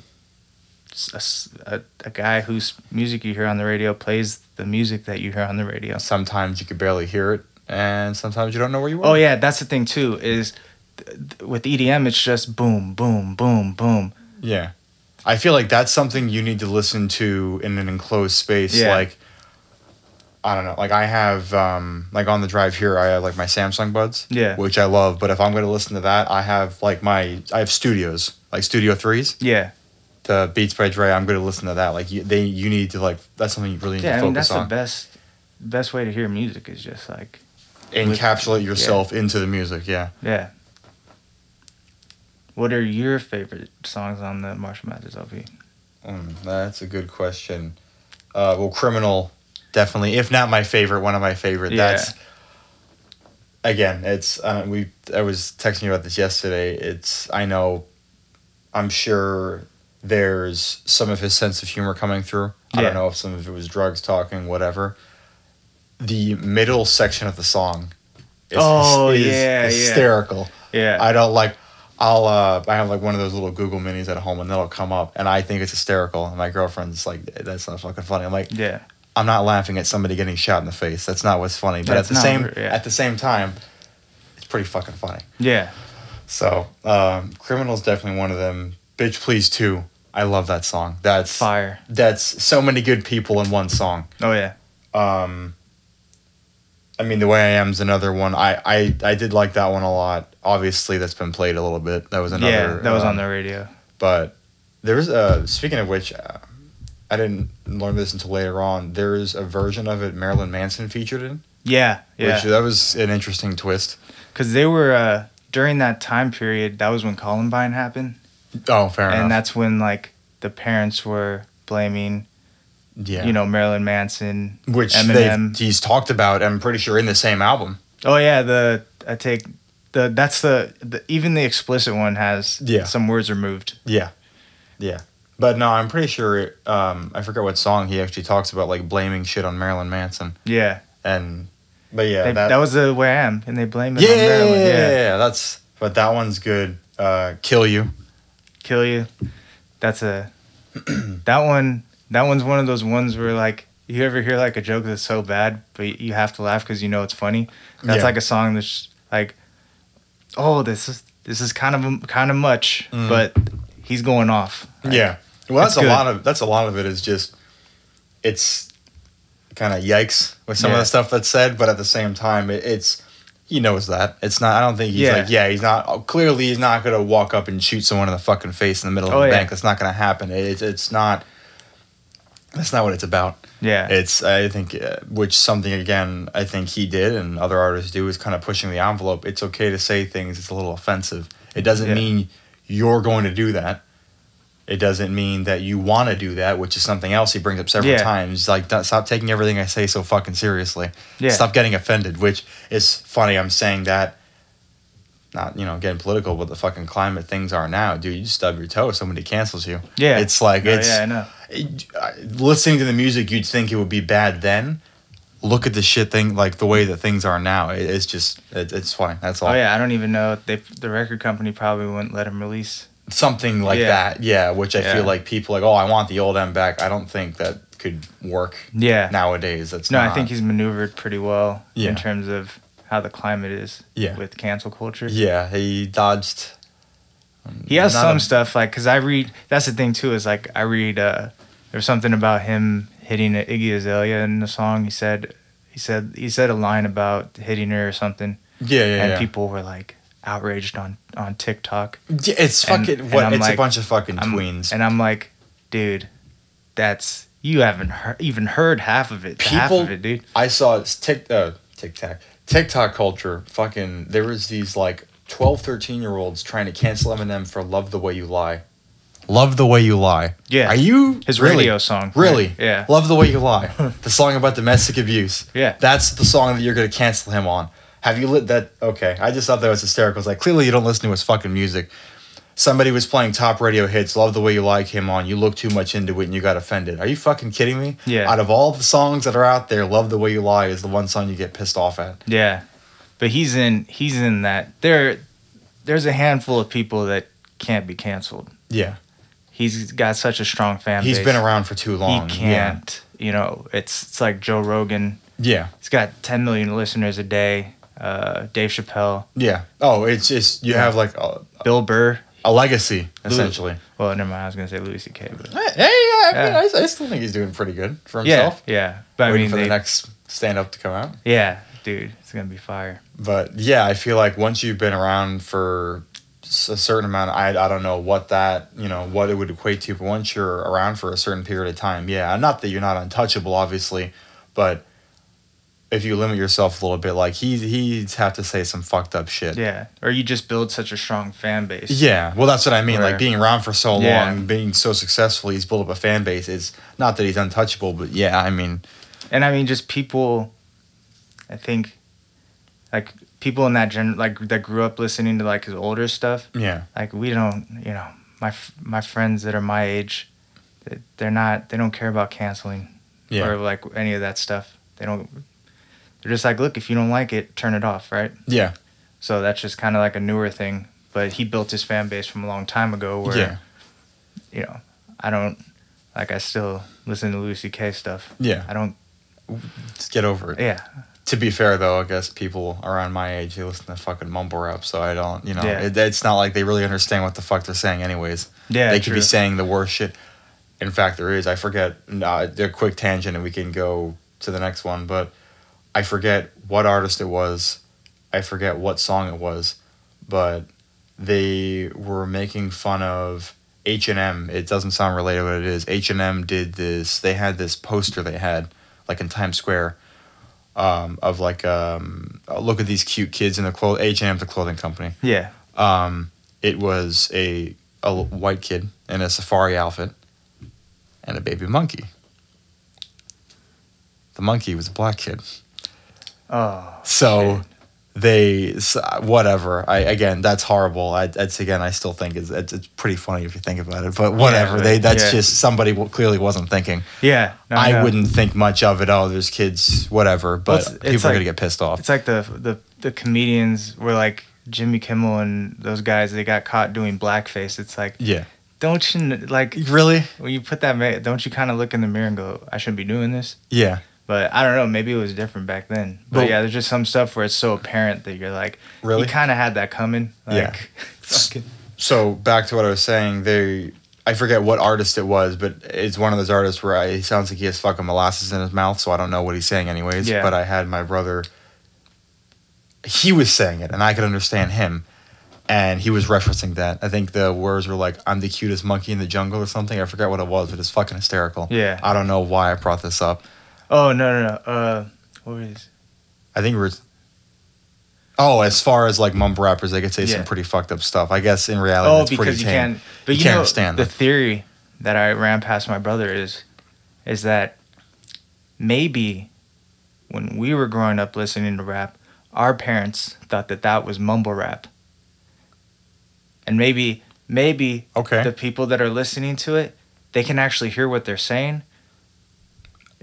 s- a s- a, a guy whose music you hear on the radio plays the music that you hear on the radio. Sometimes you could barely hear it, and sometimes you don't know where you are. Oh yeah, that's the thing too. Is th- th- with EDM, it's just boom, boom, boom, boom. Yeah. I feel like that's something you need to listen to in an enclosed space. Yeah. Like, I don't know. Like, I have, um, like, on the drive here, I have, like, my Samsung buds. Yeah. Which I love. But if I'm going to listen to that, I have, like, my, I have studios, like Studio 3s. Yeah. The Beats by Dre, I'm going to listen to that. Like, you, they, you need to, like, that's something you really need Yeah, I mean that's on. the best best way to hear music is just like Encapsulate yourself into the music. Yeah. yeah. What are your favorite songs on the Marshall Mathers LP? Mm, that's a good question. Uh, well, Criminal, definitely. If not my favorite, one of my favorite. Yeah. That's again. It's uh, we. I was texting you about this yesterday. It's I know. I'm sure there's some of his sense of humor coming through. I don't know if some of it was drugs talking, whatever. The middle section of the song. Is, Oh, is yeah, yeah. hysterical. Yeah. I don't like. I'll uh, I have like one of those little Google Minis at home, and that'll come up, and I think it's hysterical. And my girlfriend's like, "That's not fucking funny." I'm like, yeah. I'm not laughing at somebody getting shot in the face. That's not what's funny. But That's at the same yeah. at the same time, it's pretty fucking funny. Yeah. So, um, "Criminal's" definitely one of them. "Bitch Please" too. I love that song. That's Fire. that's so many good people in one song. Oh yeah. Um, I mean, "The Way I Am" is another one. I, I I did like that one a lot. Obviously, that's been played a little bit. That was another. yeah, that was um, on the radio. But there's a speaking of which, uh, I didn't learn this until later on. There's a version of it Marilyn Manson featured in, Yeah, yeah. which that was an interesting twist. Because they were uh, during that time period. That was when Columbine happened, Oh, fair and enough. And that's when like the parents were blaming, yeah, you know, Marilyn Manson, which Eminem. he's talked about. I'm pretty sure in the same album. Oh yeah, the I take the that's the, the even the explicit one has Yeah. some words removed. Yeah, yeah. But no, I'm pretty sure. Um, I forget what song he actually talks about, like blaming shit on Marilyn Manson, Yeah, and but yeah, They- that, that, was the way I am, and they blame it yeah, on yeah, Marilyn. yeah, Yeah. yeah, That's but that one's good. Uh, Kill you. kill you. That's a that one. That one's one of those ones where like you ever hear like a joke that's so bad, but you have to laugh because you know it's funny. That's Yeah. like a song that's like, oh, this is this is kind of kind of much, Mm. but he's going off. Yeah. Well, that's a lot of that's a lot of it is just it's kind of yikes with some of the stuff that's said, but at the same time, it, it's he knows that it's not. I don't think he's Yeah. like yeah, he's not. Clearly, he's not gonna walk up and shoot someone in the fucking face in the middle of Oh, the yeah. bank. That's not gonna happen. It, it's it's not. That's not what it's about. Yeah. It's I think uh, which something again I think he did and other artists do is kind of pushing the envelope. It's okay to say things. It's a little offensive. It doesn't Yeah. mean you're going to do that. It doesn't mean that you want to do that, which is something else he brings up several Yeah. times. Like, don't- stop taking everything I say so fucking seriously. Yeah. Stop getting offended, which is funny. I'm saying that, not, you know, getting political, but the fucking climate things are now. Dude, you stub your toe, somebody cancels you. Yeah. It's like, No, it's, yeah, I know. it- listening to the music, you'd think it would be bad then. Look at the shit thing, like the way that things are now. It, it's just, it, it's fine. That's all. Oh yeah, I don't even know. They the record company probably wouldn't let him release. Something like Yeah. that yeah which i Yeah. feel like people like oh i want the old Em back i don't think that could work Yeah. nowadays that's no, not, I think he's maneuvered pretty well Yeah. in terms of how the climate is Yeah. with cancel culture. yeah he dodged He has some a- stuff like because I read. That's the thing too is like I read. uh There's something about him hitting Iggy Azalea in the song. He said he said he said a line about hitting her or something, yeah yeah, and yeah. people were like outraged on on TikTok. Yeah, it's and- fucking and what it's a bunch of fucking I'm- tweens and I'm like, dude, that's you haven't heard, even heard half of it. half People- of it, dude. i saw it's tick uh tiktok tiktok culture fucking there was these like 12 13 year olds trying to cancel eminem for love the way you lie love the way you lie Yeah. are you His really? radio song. Really? Yeah. Love the way you lie. the song about domestic abuse. Yeah. That's the song that you're gonna cancel him on. Have you lit that? Okay, I just thought that was hysterical. It's like clearly you don't listen to his fucking music. Somebody was playing top radio hits. Love the way you lie came on. You look too much into it and you got offended. Are you fucking kidding me? Yeah. Out of all the songs that are out there, love the way you lie is the one song you get pissed off at. Yeah, but he's in he's in that there. There's a handful of people that can't be canceled. Yeah. He's got such a strong fan He's base. been around for too long. He can't. You know, it's it's like Joe Rogan. Yeah. He's got 10 million listeners a day. Uh, Dave Chappelle, Yeah. Yeah. Oh, it's just you Yeah. have like a, Bill Burr. a legacy Louis- essentially. Well, never mind. I was gonna say Louis C.K. But Hey, yeah, I, mean, Yeah. I, I still think he's doing pretty good for himself. yeah. But I waiting mean, for they, the next stand up to come out. yeah, dude, it's gonna be fire. But yeah, I feel like once you've been around for a certain amount, I I don't know what that you know what it would equate to, but once you're around for a certain period of time, yeah, not that you're not untouchable, obviously, but if you limit yourself a little bit, like he he'd have to say some fucked up shit. Yeah, or you just build such a strong fan base. Yeah, well, that's what I mean. Where- like being around for so Yeah. long, being so successful, he's built up a fan base. It's not that he's untouchable, but yeah, I mean, and I mean just people. I think, like people in that gen, like that grew up listening to like his older stuff. yeah, Like we don't, you know, my my friends that are my age, they- they're not, they don't care about canceling yeah, or like any of that stuff. They don't. They're just like, look, if you don't like it, turn it off, right? yeah, So that's just kind of like a newer thing. But he built his fan base from a long time ago. Where yeah, you know, I don't like. I still listen to Louis C.K. stuff. yeah. I don't. Just get over it. Yeah, To be fair, though, I guess people around my age they listen to fucking mumble rap, so I don't, you know, Yeah. it, it's not like they really understand what the fuck they're saying, anyways. yeah. they could true. be saying the worst shit. In fact, there is. I forget. Uh, a quick tangent, and we can go to the next one. But I forget what artist it was. I forget what song it was, but they were making fun of H and M. It doesn't sound related what it is. H and M did this. They had this poster they had like in Times Square. Um, of like um, uh, look at these cute kids in the clothes. H and M's a clothing company Yeah, um, it was a a white kid in a safari outfit and a baby monkey. The monkey was a black kid. Oh. So shit. they, whatever. I Again, that's horrible. I, that's, again, I still think it's, it's, it's pretty funny if you think about it. But whatever. but- they That's yeah. just somebody clearly wasn't thinking. Yeah. no, I know. wouldn't think much of it. Oh, there's kids, whatever. But it's- people it's are like- to get pissed off. It's like the the the comedians were like Jimmy Kimmel and those guys. They got caught doing blackface. It's like, Yeah. don't you like Really? when you put that? Don't you kind of look in the mirror and go, I shouldn't be doing this. Yeah. But I don't know. Maybe it was different back then. But But- yeah, there's just some stuff where it's so apparent that you're like, Really? you kind of had that coming. Yeah. Like, fucking- so back to what I was saying, they I forget what artist it was, but it's one of those artists where I, he sounds like he has fucking molasses in his mouth, so I don't know what he's saying anyways. Yeah. But I had my brother he was saying it and I could understand him. And he was referencing that. I think the words were like, I'm the cutest monkey in the jungle or something. I forget what it was, but it's fucking hysterical. Yeah. I don't know why I brought this up. Oh no no no. Uh, what was? I think we're. Oh, as far as like mumble rappers, they could say Yeah. some pretty fucked up stuff. I guess in reality, Oh, it's pretty because you tame. can't. But You you, can't know, understand the them. theory that I ran past my brother is, is that maybe when we were growing up listening to rap, our parents thought that that was mumble rap, and maybe maybe Okay. the people that are listening to it, they can actually hear what they're saying.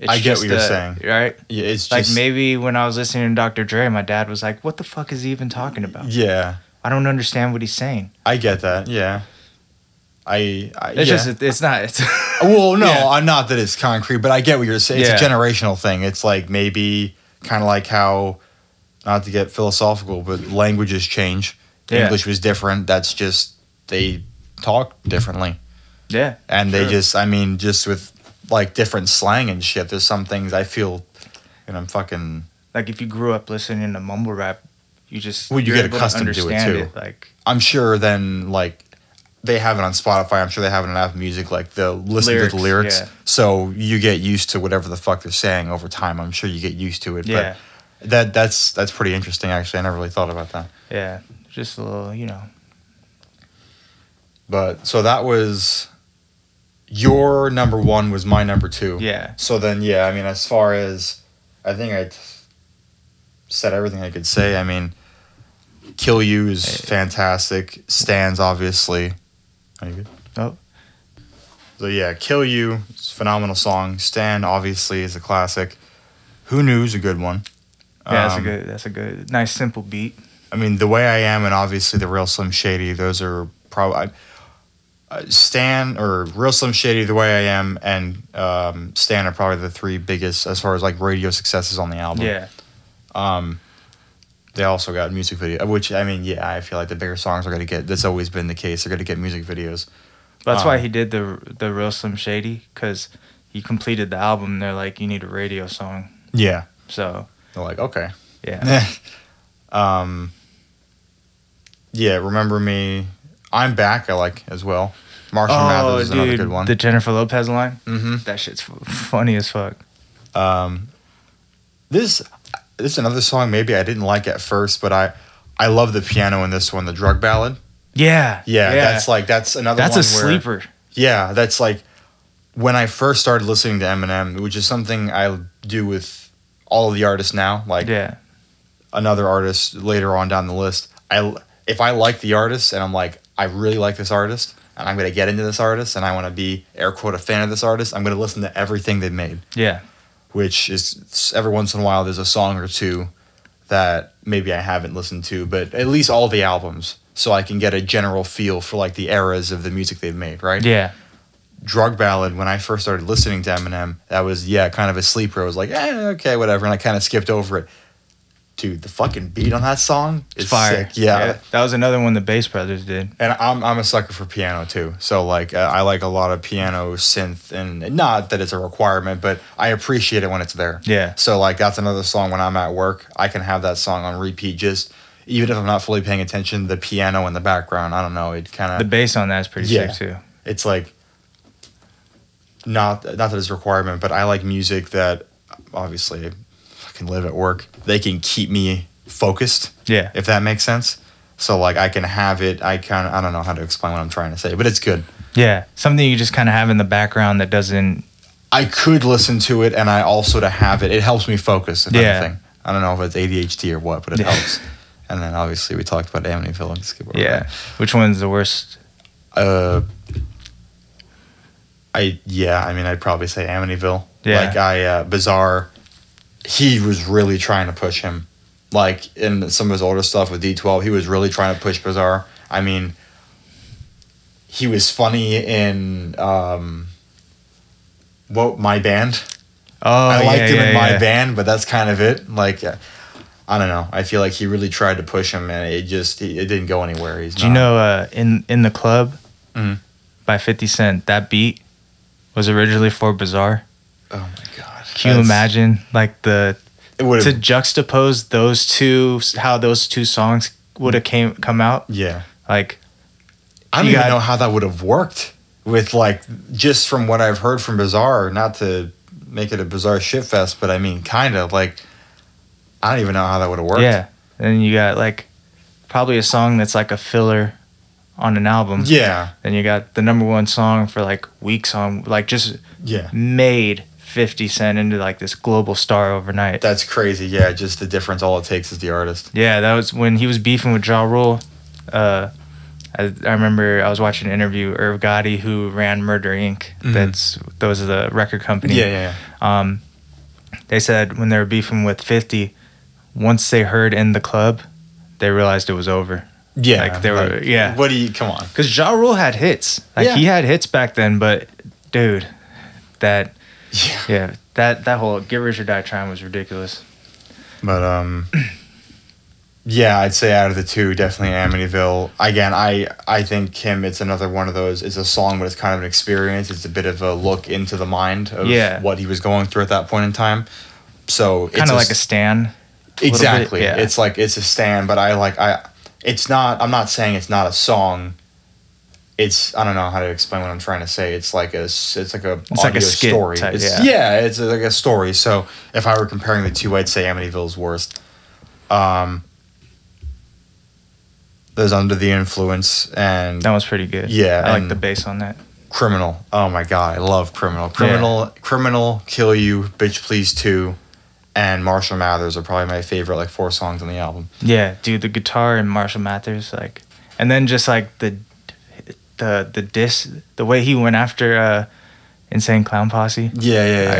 It's I get what you're a- saying. right? Yeah, it's just Like just maybe when I was listening to Dr. Dre, my dad was like, "What the fuck is he even talking about? yeah. I don't understand what he's saying." I get that. Yeah. I, I It's yeah. just it's not. It's well, no, Yeah. I'm not that it's concrete, but I get what you're saying. It's a generational thing. It's like maybe kind of like how, not to get philosophical, but languages change. Yeah. English was different. That's just they talk differently, yeah. and they just, I mean, just with like different slang and shit. There's some things I feel, and I'm fucking. like if you grew up listening to mumble rap, you just Well, you get accustomed to it, understand too. Like I'm sure then like they have it on Spotify. I'm sure they have it on Apple Music. Like the listen to the Lyrics, lyrics, yeah. so you get used to whatever the fuck they're saying over time. I'm sure you get used to it. yeah, But that that's that's pretty interesting. Actually, I never really thought about that. yeah, just a little, you know. But so that was your number one. Was my number two. Yeah, So then, yeah, I mean, as far as I think I said everything I could say. I mean, Kill You is Hey. fantastic. Stands obviously. Are you good? Oh. So yeah, Kill You is a phenomenal song. Stan obviously is a classic. Who knew is a good one. yeah, that's a Um, good, that's a good, nice simple beat. I mean, the way I am, and obviously the real Slim Shady. Those are probably Stan or real Slim Shady. The way I am and um, Stan are probably the three biggest as far as like radio successes on the album. Yeah, Um, they also got music video, which I mean, yeah, I feel like the bigger songs are gonna get. That's always been the case. They're gonna get music videos. that's Um, why he did the the real Slim Shady because he completed the album. They're like, you need a radio song, Yeah, so they're like, okay. yeah, um, yeah, remember me. I'm back. I like as well. Marshall Mathers is another good one. Oh, the Jennifer Lopez line, mm-hmm. that shit's funny as fuck. Um, this this is another song maybe I didn't like at first, but I I love the piano in this one, the drug ballad. Yeah, Yeah, that's like that's another. that's a where- sleeper. Yeah, that's like when I first started listening to Eminem, which is something I do with all of the artists now. Like Yeah, another artist later on down the list. I if I like the artist and I'm like I really like this artist and I'm gonna get into this artist and I want to be air quote a fan of this artist, I'm gonna listen to everything they've made. yeah, Which is every once in a while there's a song or two that maybe I haven't listened to, but at least all the albums, so I can get a general feel for like the eras of the music they've made. Right? yeah. drug ballad when I first started listening to Eminem, that was yeah, kind of a sleeper. I was like, eh, okay, whatever, and I kind of skipped over it. Dude, the fucking beat on that song is It's fire. sick. Yeah. that was another one the Bass Brothers did. and I'm I'm a sucker for piano too. So like uh, I like a lot of piano synth, and not that it's a requirement, but I appreciate it when it's there. Yeah, So like that's another song when I'm at work, I can have that song on repeat. Just even if I'm not fully paying attention, the piano in the background. I don't know. It kind of the bass on that is pretty Yeah. sick too. it's like not not that it's a requirement, but I like music that obviously I can live at work. They can keep me focused, Yeah, if that makes sense. So like I can have it. I kind of I don't know how to explain what I'm trying to say, but it's good. yeah. Something you just kind of have in the background that doesn't. I could listen to it, and I also to have it. It helps me focus. If Yeah. anything, I don't know if it's ADHD or what, but it Yeah. helps. And then obviously we talked about Amityville and skip over Yeah, which one's the worst? Uh, I yeah. I mean, I'd probably say Amityville. Yeah. Like I uh, Bizarre. He was really trying to push him. Like in some of his older stuff with D12, he was really trying to push Bizarre. I mean, he was funny in um, what my band. Oh, I liked yeah, him yeah, in my yeah. band, but that's kind of it. Like, uh, I don't know. I feel like he really tried to push him, and it just it didn't go anywhere. He's Do you know uh, in in the club Mhm. by Fifty Cent that beat was originally for Bizarre. Oh my god! Can you imagine like the It to juxtapose those two how those two songs would have came come out Yeah, like I don't even got- know how that would have worked with like just from what I've heard from Bizarre. Not to make it a bizarre shit fest, but I mean, kind of like I don't even know how that would have worked. yeah then you got like probably a song that's like a filler on an album. Yeah, Then you got the number one song for like weeks on, like just yeah. made 50 Cent into like this global star overnight. That's crazy. Yeah, just the difference. All it takes is the artist. Yeah, that was when he was beefing with Ja Rule. Uh, I, I remember I was watching an interview Irv Gotti, who ran Murder Inc. Mhm. That's those are the record company. Yeah, yeah, yeah. Um, they said when they were beefing with 50, once they heard in the club, they realized it was over. Yeah, Like, they were- yeah. What do you? Come on. Because Ja Rule had hits. Like Yeah. he had hits back then, but dude, that Yeah. yeah, that that whole Get Rich or Die Trying was ridiculous. But um, yeah, I'd say out of the two, definitely Amityville. Again, I I think Kim, It's another one of those. It's a song, but it's kind of an experience. It's a bit of a look into the mind of Yeah. what he was going through at that point in time. So it's Kind of like a Stan. bit, exactly. yeah. It's like it's a Stan, but I like I. It's not. I'm not saying it's not a song. It's I don't know how to explain what I'm trying to say. It's like a it's like a It's like a story. type, it's, yeah. yeah, it's like a story. So if I were comparing the two, I'd say Amityville's worst. Um, there's Under the Influence and That was pretty good. Yeah, I like the bass on that. Criminal. Oh my god, I love Criminal. Criminal, Criminal, Kill You, Bitch Please Two, and Marshall Mathers are probably my favorite like four songs on the album. Yeah, dude, the guitar and Marshall Mathers, like, and then just like the the the diss, the way he went after uh, Insane Clown Posse, Yeah, yeah,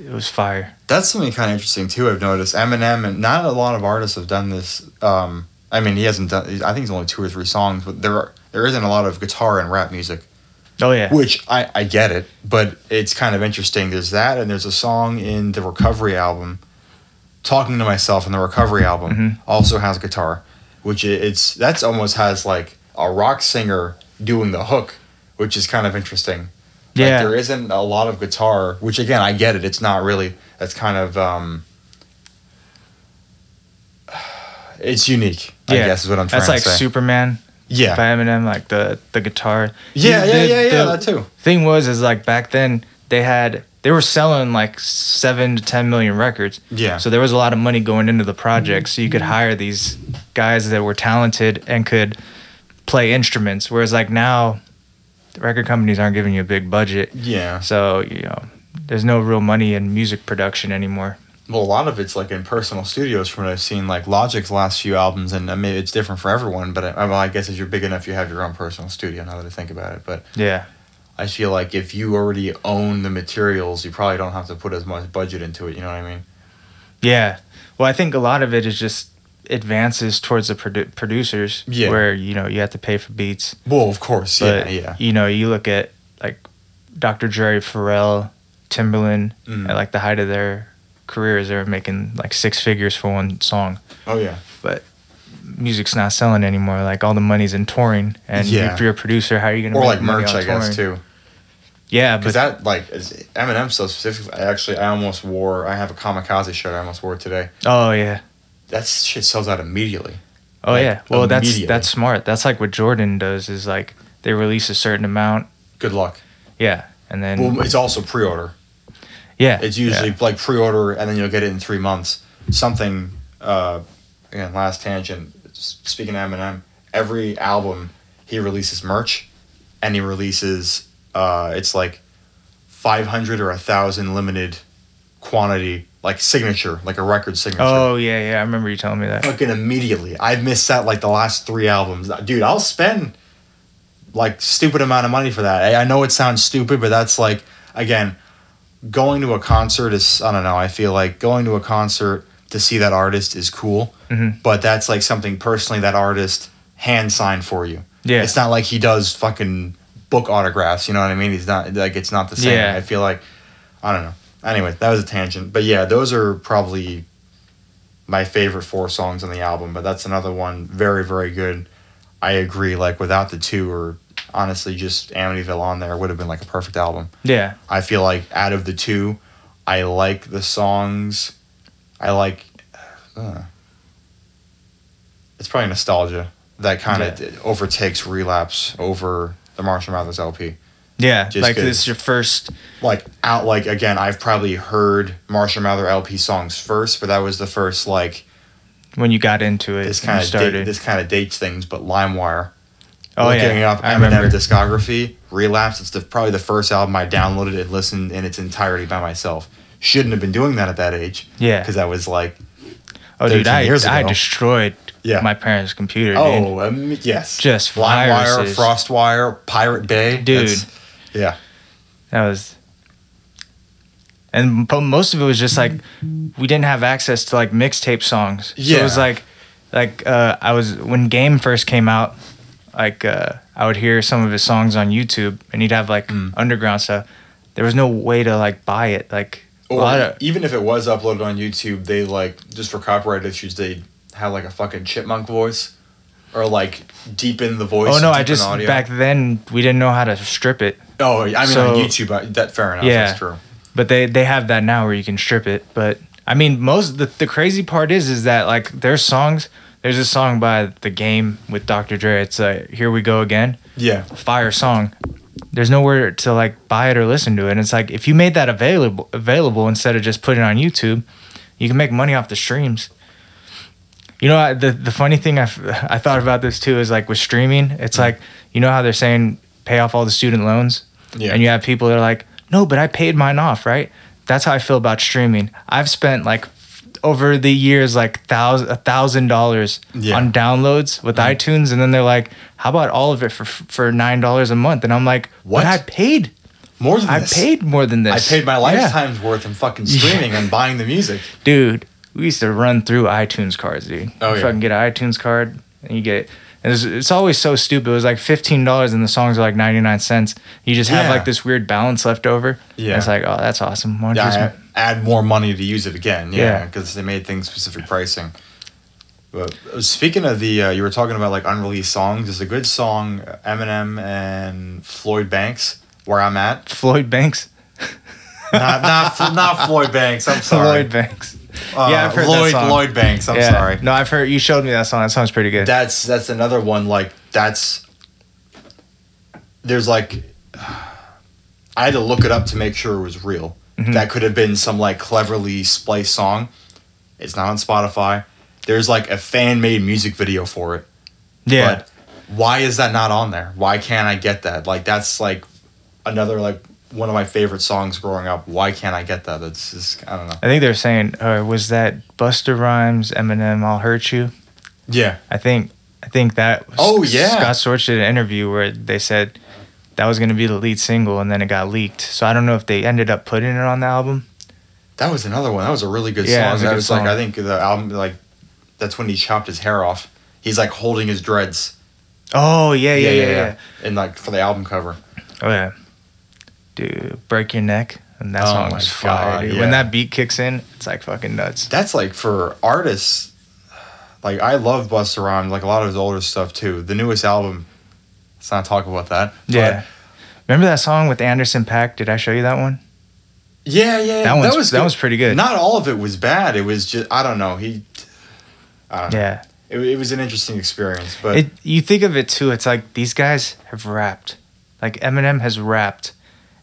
yeah. it was fire. That's something kind of interesting too. I've noticed Eminem and not a lot of artists have done this. Um, I mean, he hasn't done. I think it's only two or three songs, but there are, there isn't a lot of guitar and rap music, Oh yeah, which I I get it, but it's kind of interesting. There's that, and there's a song in the Recovery album, "Talking to Myself" in the Recovery album Mhm. also has guitar, which it's that's almost has like a rock singer doing the hook, which is kind of interesting. Like, yeah, there isn't a lot of guitar, which again I get it. It's not really. That's kind of um. It's unique. I yeah. guess is what I'm trying That's like say. Superman yeah. by Eminem, like the the guitar. yeah, The- yeah, yeah, yeah. that too. Thing was, is like back then they had they were selling like seven to ten million records. Yeah. So there was a lot of money going into the project, so you could hire these guys that were talented and could play instruments. Whereas like now, the record companies aren't giving you a big budget, Yeah. so you know there's no real money in music production anymore. Well, a lot of it's like in personal studios from what I've seen, like Logic's last few albums, and I mean it's different for everyone. But I, well, I guess if you're big enough, you have your own personal studio. Now that I think about it, but Yeah. I feel like if you already own the materials, you probably don't have to put as much budget into it. You know what I mean? Yeah. Well, I think a lot of it is just advances towards the produ- producers, Yeah. where you know you have to pay for beats. Well, of course, But yeah, yeah. you know, you look at like Dr. Dre, Pharrell, Timberland, Mm. at like the height of their careers, they were making like six figures for one song. Oh yeah. But music's not selling anymore. Like all the money's in touring, and Yeah. if you're a producer, how are you gonna Or make like merch, I guess touring? too. Yeah, Because that like is Eminem so specifically. I actually I almost wore. I have a Kamikaze shirt. I almost wore today. oh yeah, That shit sells out immediately. oh Like, yeah. Well, that's that's smart. That's like what Jordan does. Is like they release a certain amount, Good luck. yeah, and then Well, it's also pre-order. yeah, It's usually yeah. like pre-order, and then you'll get it in three months. Something. Uh, again, last tangent. Speaking of Eminem, every album he releases merch, and he releases. Uh, it's like five hundred or a thousand limited quantity, like signature, like a record signature. Oh yeah, yeah. I remember you telling me that. fucking immediately. I've missed that like the last three albums. Dude, I'll spend like stupid amount of money for that. I, I know it sounds stupid, but that's like again, going to a concert is I don't know, I feel like going to a concert to see that artist is cool. Mhm. But that's like something personally that artist hand signed for you. Yeah. It's not like he does fucking book autographs, you know what I mean? He's not like it's not the same. Yeah. I feel like I don't know. Anyway, that was a tangent. But yeah, those are probably my favorite four songs on the album, but that's another one very, very good. I agree. Like without the two, or honestly, just Amityville on there would have been like a perfect album. Yeah, I feel like out of the two, I like the songs. I like. Uh, it's probably nostalgia that kind of overtakes relapse over the Marshall Mathers LP. Yeah. Just like 'cause- this is your first. Like out, like again, I've probably heard Marshall Mather LP songs first, but that was the first like when you got into it. this and kind you of started. this kind of dates things, but LimeWire. oh looking yeah, up I Eminem remember. discography, Relapse. It's the, probably the first album I downloaded and listened in its entirety by myself. Shouldn't have been doing that at that age. Yeah. because I was like, oh dude, 13 I years I ago. destroyed Yeah. my parents' computer. dude. oh, um, yes, Just LimeWire, viruses. FrostWire, Pirate Bay, Dude. That's- yeah, That was. And po- most of it was just like we didn't have access to like mixtape songs. So it was like, like uh, I was when Game first came out, like uh, I would hear some of his songs on YouTube, and he'd have like Mm. underground stuff. There was no way to like buy it. Like a or lot of even if it was uploaded on YouTube, they like just for copyright issues, they have like a fucking chipmunk voice, or like deepen the voice. oh no, I just audio. back then we didn't know how to strip it. Oh, I mean so- on YouTube, I, that fair enough. Yeah. That's true. but they they have that now where you can strip it but i mean most the, the crazy part is is that like there's songs there's a song by the game with dr dre it's uh here we go again Yeah, fire song there's nowhere to like buy it or listen to it and it's like if you made that available available instead of just putting it on youtube you can make money off the streams you know I, the the funny thing I, I thought about this too is like with streaming it's like you know how they're saying pay off all the student loans yeah. and you have people that are like, no, but I paid mine off, right? That's how I feel about streaming. I've spent like over the years like thousand a thousand dollars on downloads with mm. iTunes, and then they're like, how about all of it for for nine dollars a month? And I'm like, What? what? I paid. More than I this. paid more than this. I paid my Yeah. lifetime's worth in fucking streaming and buying the music. dude. We used to run through iTunes cards, dude. Oh, you yeah. fucking get an iTunes card, and you get. And it's, it's always so stupid. It was like fifteen dollars, and the songs are like ninety nine cents. You just have Yeah. like this weird balance left over. Yeah. And it's like, oh, that's awesome. Why don't you Yeah, just- I add more money to use it again. Yeah, Yeah. because they made things specific pricing. But uh, speaking of the, uh, you were talking about like unreleased songs. There's a good song, Eminem and Floyd Banks, "Where I'm At." Floyd Banks. Not not not Floyd Banks. I'm sorry. Floyd Banks. Uh, Yeah, I've heard that Lloyd song. Lloyd Banks. I'm yeah. sorry. No, I've heard you showed me that song. That sounds pretty good. That's that's another one. Like that's there's like I had to look it up to make sure it was real. Mhm. That could have been some like cleverly spliced song. It's not on Spotify. There's like a fan made music video for it. yeah. But why is that not on there? Why can't I get that? Like that's like another like one of my favorite songs growing up. Why can't I get that? It's just I don't know. I think they're saying, uh, was that Busta Rhymes, Eminem, I'll Hurt You? Yeah. I think I think that was, Oh, yeah. Scott Storch did an interview where they said that was going to be the lead single and then it got leaked. So I don't know if they ended up putting it on the album. That was another one. That was a really good Yeah, song. was that good was like song. I think the album like that's when he chopped his hair off. He's like holding his dreads. Oh, yeah, yeah, yeah, yeah. And like for the album cover. Oh, yeah. Dude, Break Your Neck. And that Oh song was fire. Yeah. When that beat kicks in, it's like fucking nuts. That's like for artists. Like I love Busta Rhymes, like a lot of his older stuff too. The newest album. Let's not talk about that. Yeah. Remember that song with Anderson .Paak? Did I show you that one? yeah, yeah. That, one's, was that good. was pretty good. Not all of it was bad. It was just I don't know. He. I don't know. yeah. It, it was an interesting experience, but It, you think of it too. It's like these guys have rapped, like Eminem has rapped,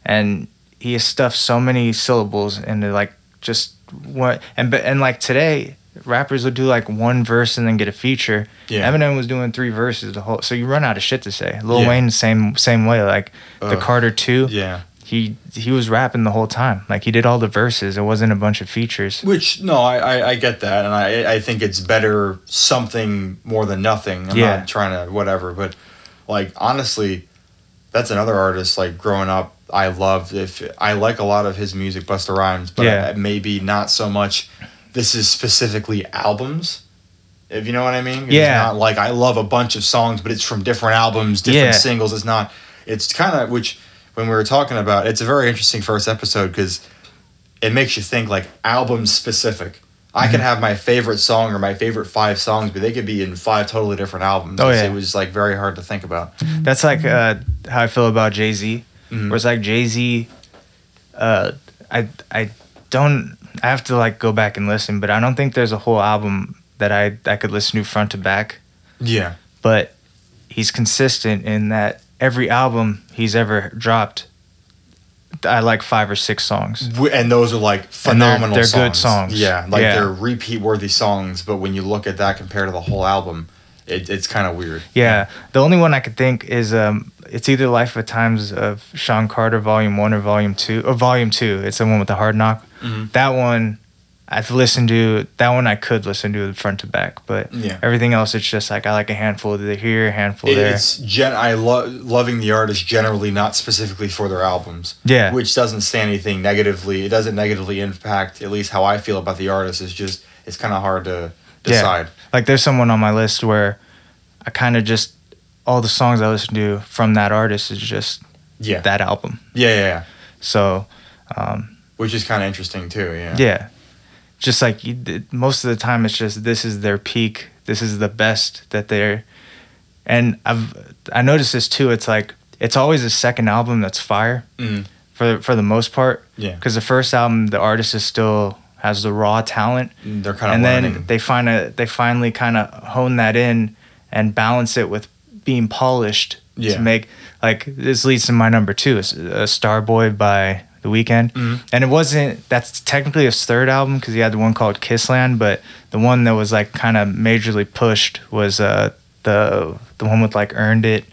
and he has stuffed so many syllables into like just what and but and like today rappers will do like one verse and then get a feature. Yeah. Eminem was doing three verses the whole, so you run out of shit to say. Lil Yeah. Wayne same same way. Like the Carter two, yeah. he he was rapping the whole time. Like he did all the verses. It wasn't a bunch of features. Which no, I, I, I get that, and I I think it's better something more than nothing. I'm Yeah. not trying to whatever, but like honestly, that's another artist. Like growing up, I loved. If I like a lot of his music, Busta Rhymes, but Yeah. Maybe not so much. This is specifically albums. If you know what I mean. It's Yeah. not like I love a bunch of songs, but it's from different albums, different Yeah. singles. It's not. It's kind of which when we were talking about. It's a very interesting first episode because it makes you think like album specific. I Mm-hmm. could have my favorite song or my favorite five songs, but they could be in five totally different albums. Oh, yeah. It was like very hard to think about. That's like uh, how I feel about Jay Z. Mhm. Where it's like Jay Z, uh, I I don't. I have to like go back and listen, but I don't think there's a whole album that I I could listen to front to back. Yeah. But he's consistent in that every album he's ever dropped, I like five or six songs. And those are like And they're- phenomenal they're songs. good songs. Yeah, like Yeah. they're repeat worthy songs, but when you look at that compared to the whole album, it, it's kind of weird. Yeah, the only one I could think is um, it's either Life of Times of Sean Carter Volume One or Volume Two or Volume Two. It's the one with the hard knock. Mhm. That one I've listened to. That one I could listen to front to back, but Yeah. everything else it's just like I like a handful of the here, a handful It- there. It's gen. I love loving the artist generally, not specifically for their albums. Yeah. which doesn't say anything negatively. It doesn't negatively impact at least how I feel about the artist. It's just it's kind of hard to decide. Like there's someone on my list where I kind of just all the songs I listen to from that artist is just Yeah, that album. yeah, yeah, yeah. So um, Which is kind of interesting too. Yeah, yeah, just like you, most of the time it's just this is their peak. This is the best that they're. And I've I noticed this too. It's like it's always the second album that's fire Mm. for for the most part. Yeah. Because the first album, the artist is still has the raw talent, They're kind of and learning. then they find a they finally kind of hone that in and balance it with being polished Yeah. to make like this leads to my number two is uh, Starboy by The Weeknd, Mhm. and it wasn't that's technically his third album because he had the one called Kiss Land, but the one that was like kind of majorly pushed was uh the the one with like Earned It,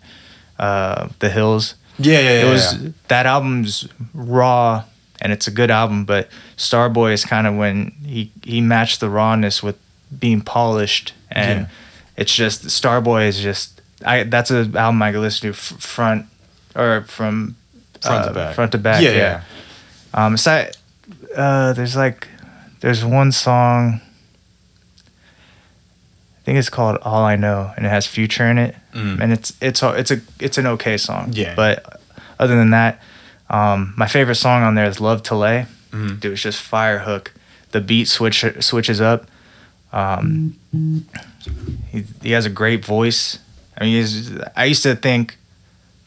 uh The Hills yeah, yeah, yeah. it was yeah. that album's raw and it's a good album but starboy is kind of when he he matched the rawness with being polished and Yeah. it's just starboy is just i that's an album i could listen to f- front or from front uh, to back. front to back Yeah, yeah, yeah. um so I, uh there's like there's one song i think it's called all i know and it has future in it Mm. and it's it's it's a it's an okay song. Yeah. But other than that, um, my favorite song on there is "Love to Lay." Mhm. Dude, it's just fire hook. The beat switch switches up. Um, he he has a great voice. I mean, he's, I used to think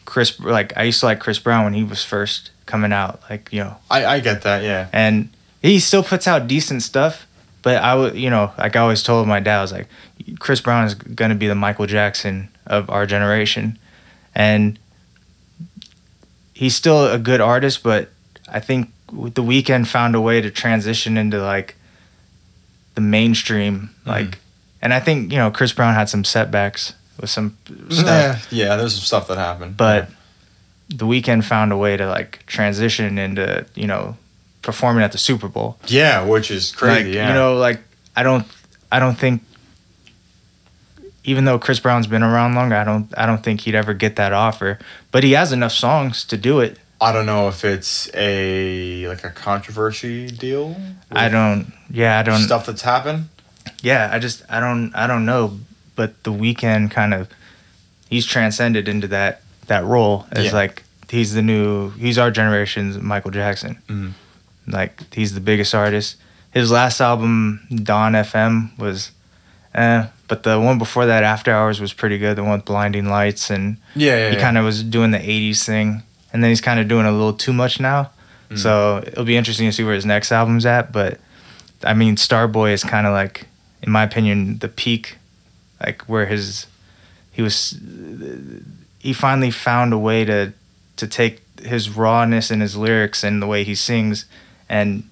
Chris like I used to like Chris Brown when he was first coming out. Like you know, I, I get that. Yeah, and he still puts out decent stuff. But I would, you know, like I always told my dad, I was like, Chris Brown is gonna be the Michael Jackson of our generation, and he's still a good artist. But I think the Weeknd found a way to transition into like the mainstream, mm-hmm. like, and I think you know Chris Brown had some setbacks with some stuff, yeah, yeah. There's some stuff that happened, but the Weeknd found a way to like transition into you know performing at the Super Bowl. yeah, which is crazy. Like yeah, you know, like I don't, I don't think, even though Chris Brown's been around longer, I don't, I don't think he'd ever get that offer. But he has enough songs to do it. I don't know if it's a like a controversy deal. I don't, yeah, I don't, stuff that's happened. yeah, I just, I don't, I don't know. But the Weeknd kind of, he's transcended into that that role as Yeah. like he's the new, he's our generation's Michael Jackson. Mhm. Like he's the biggest artist. His last album, Dawn FM, was, eh, but the one before that, After Hours, was pretty good. The one with Blinding Lights, and Yeah, yeah. he kind of was doing the '80s thing, and then he's kind of doing a little too much now. Mm. So it'll be interesting to see where his next album's at. But I mean, Starboy is kind of like, in my opinion, the peak, like where his he was. He finally found a way to to take his rawness in his lyrics and the way he sings, and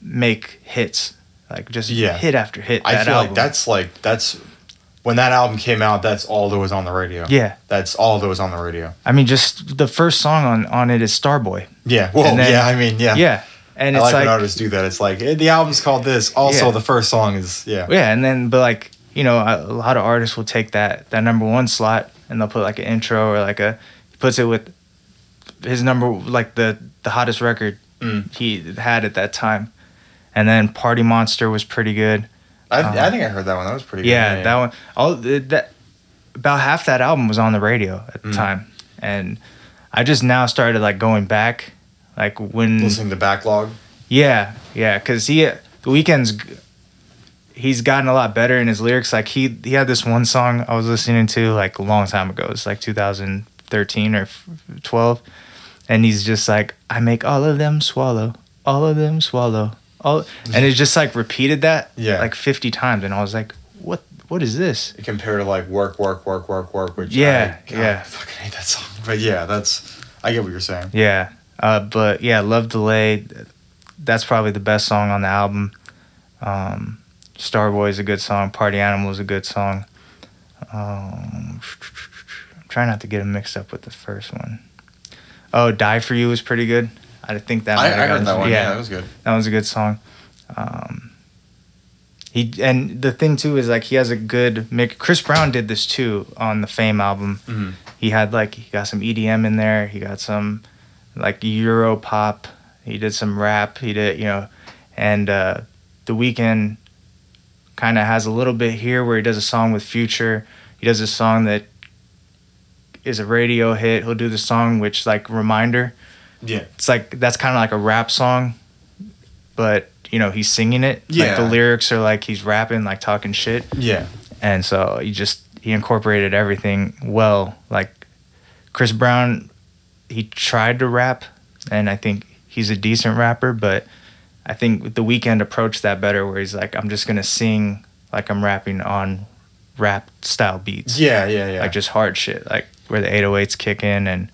make hits like just Yeah. hit after hit. I feel album. like that's like that's when that album came out. That's all that was on the radio. yeah. that's all that was on the radio. I mean, just the first song on on it is Starboy. Yeah, well, then- yeah. I mean, yeah, Yeah, and I it's like, like, when artists do that. It's like eh, the album's called this. Also, Yeah. the first song is yeah. yeah, and then but like you know, a, a lot of artists will take that that number one slot and they'll put like an intro or like a he puts it with his number like the the hottest record Mm. he had at that time, and then Party Monster was pretty good. I, Uh, I think I heard that one. That was pretty. Good. Yeah, good. that one. All that about half that album was on the radio at the Mm. time, and I just now started like going back, like when Listening to backlog. Yeah, yeah, because he the weekends he's gotten a lot better in his lyrics. Like he he had this one song I was listening to like a long time ago. It's like 2013 or 12, and he's just like, I make all of them swallow, all of them swallow, all, and it just like repeated that Yeah. like 50 times, and I was like, what what is this? compared to like work, work, work, work, work. Which Yeah, I, God, yeah. I fucking hate that song. But yeah, that's I get what you're saying. Yeah. Uh, but yeah, Love to Lay. That's probably the best song on the album. Um, Starboy is a good song. Party Animal is a good song. Um, I'm trying not to get them mixed up with the first one. Oh, Die for You is pretty good. I think that. I, I heard that one. Yeah, that was good. that was a good song. Um, he and the thing too is like he has a good mix. Chris Brown did this too on the Fame album. Mhm. He had like he got some EDM in there. He got some like Euro pop. He did some rap. He did you know, and uh, the Weeknd kind of has a little bit here where he does a song with Future. He does a song that is a radio hit. He'll do the song which like reminder Yeah. it's like that's kind of like a rap song, but you know he's singing it. Like Yeah. the lyrics are like he's rapping, like talking shit, Yeah. and so he just he incorporated everything well. Like Chris Brown, he tried to rap, and I think he's a decent rapper, but I think the Weeknd approached that better, where he's like, I'm just gonna sing like I'm rapping on rap style beats Yeah. Yeah. Yeah. like just hard shit, like where the 808s kick in, and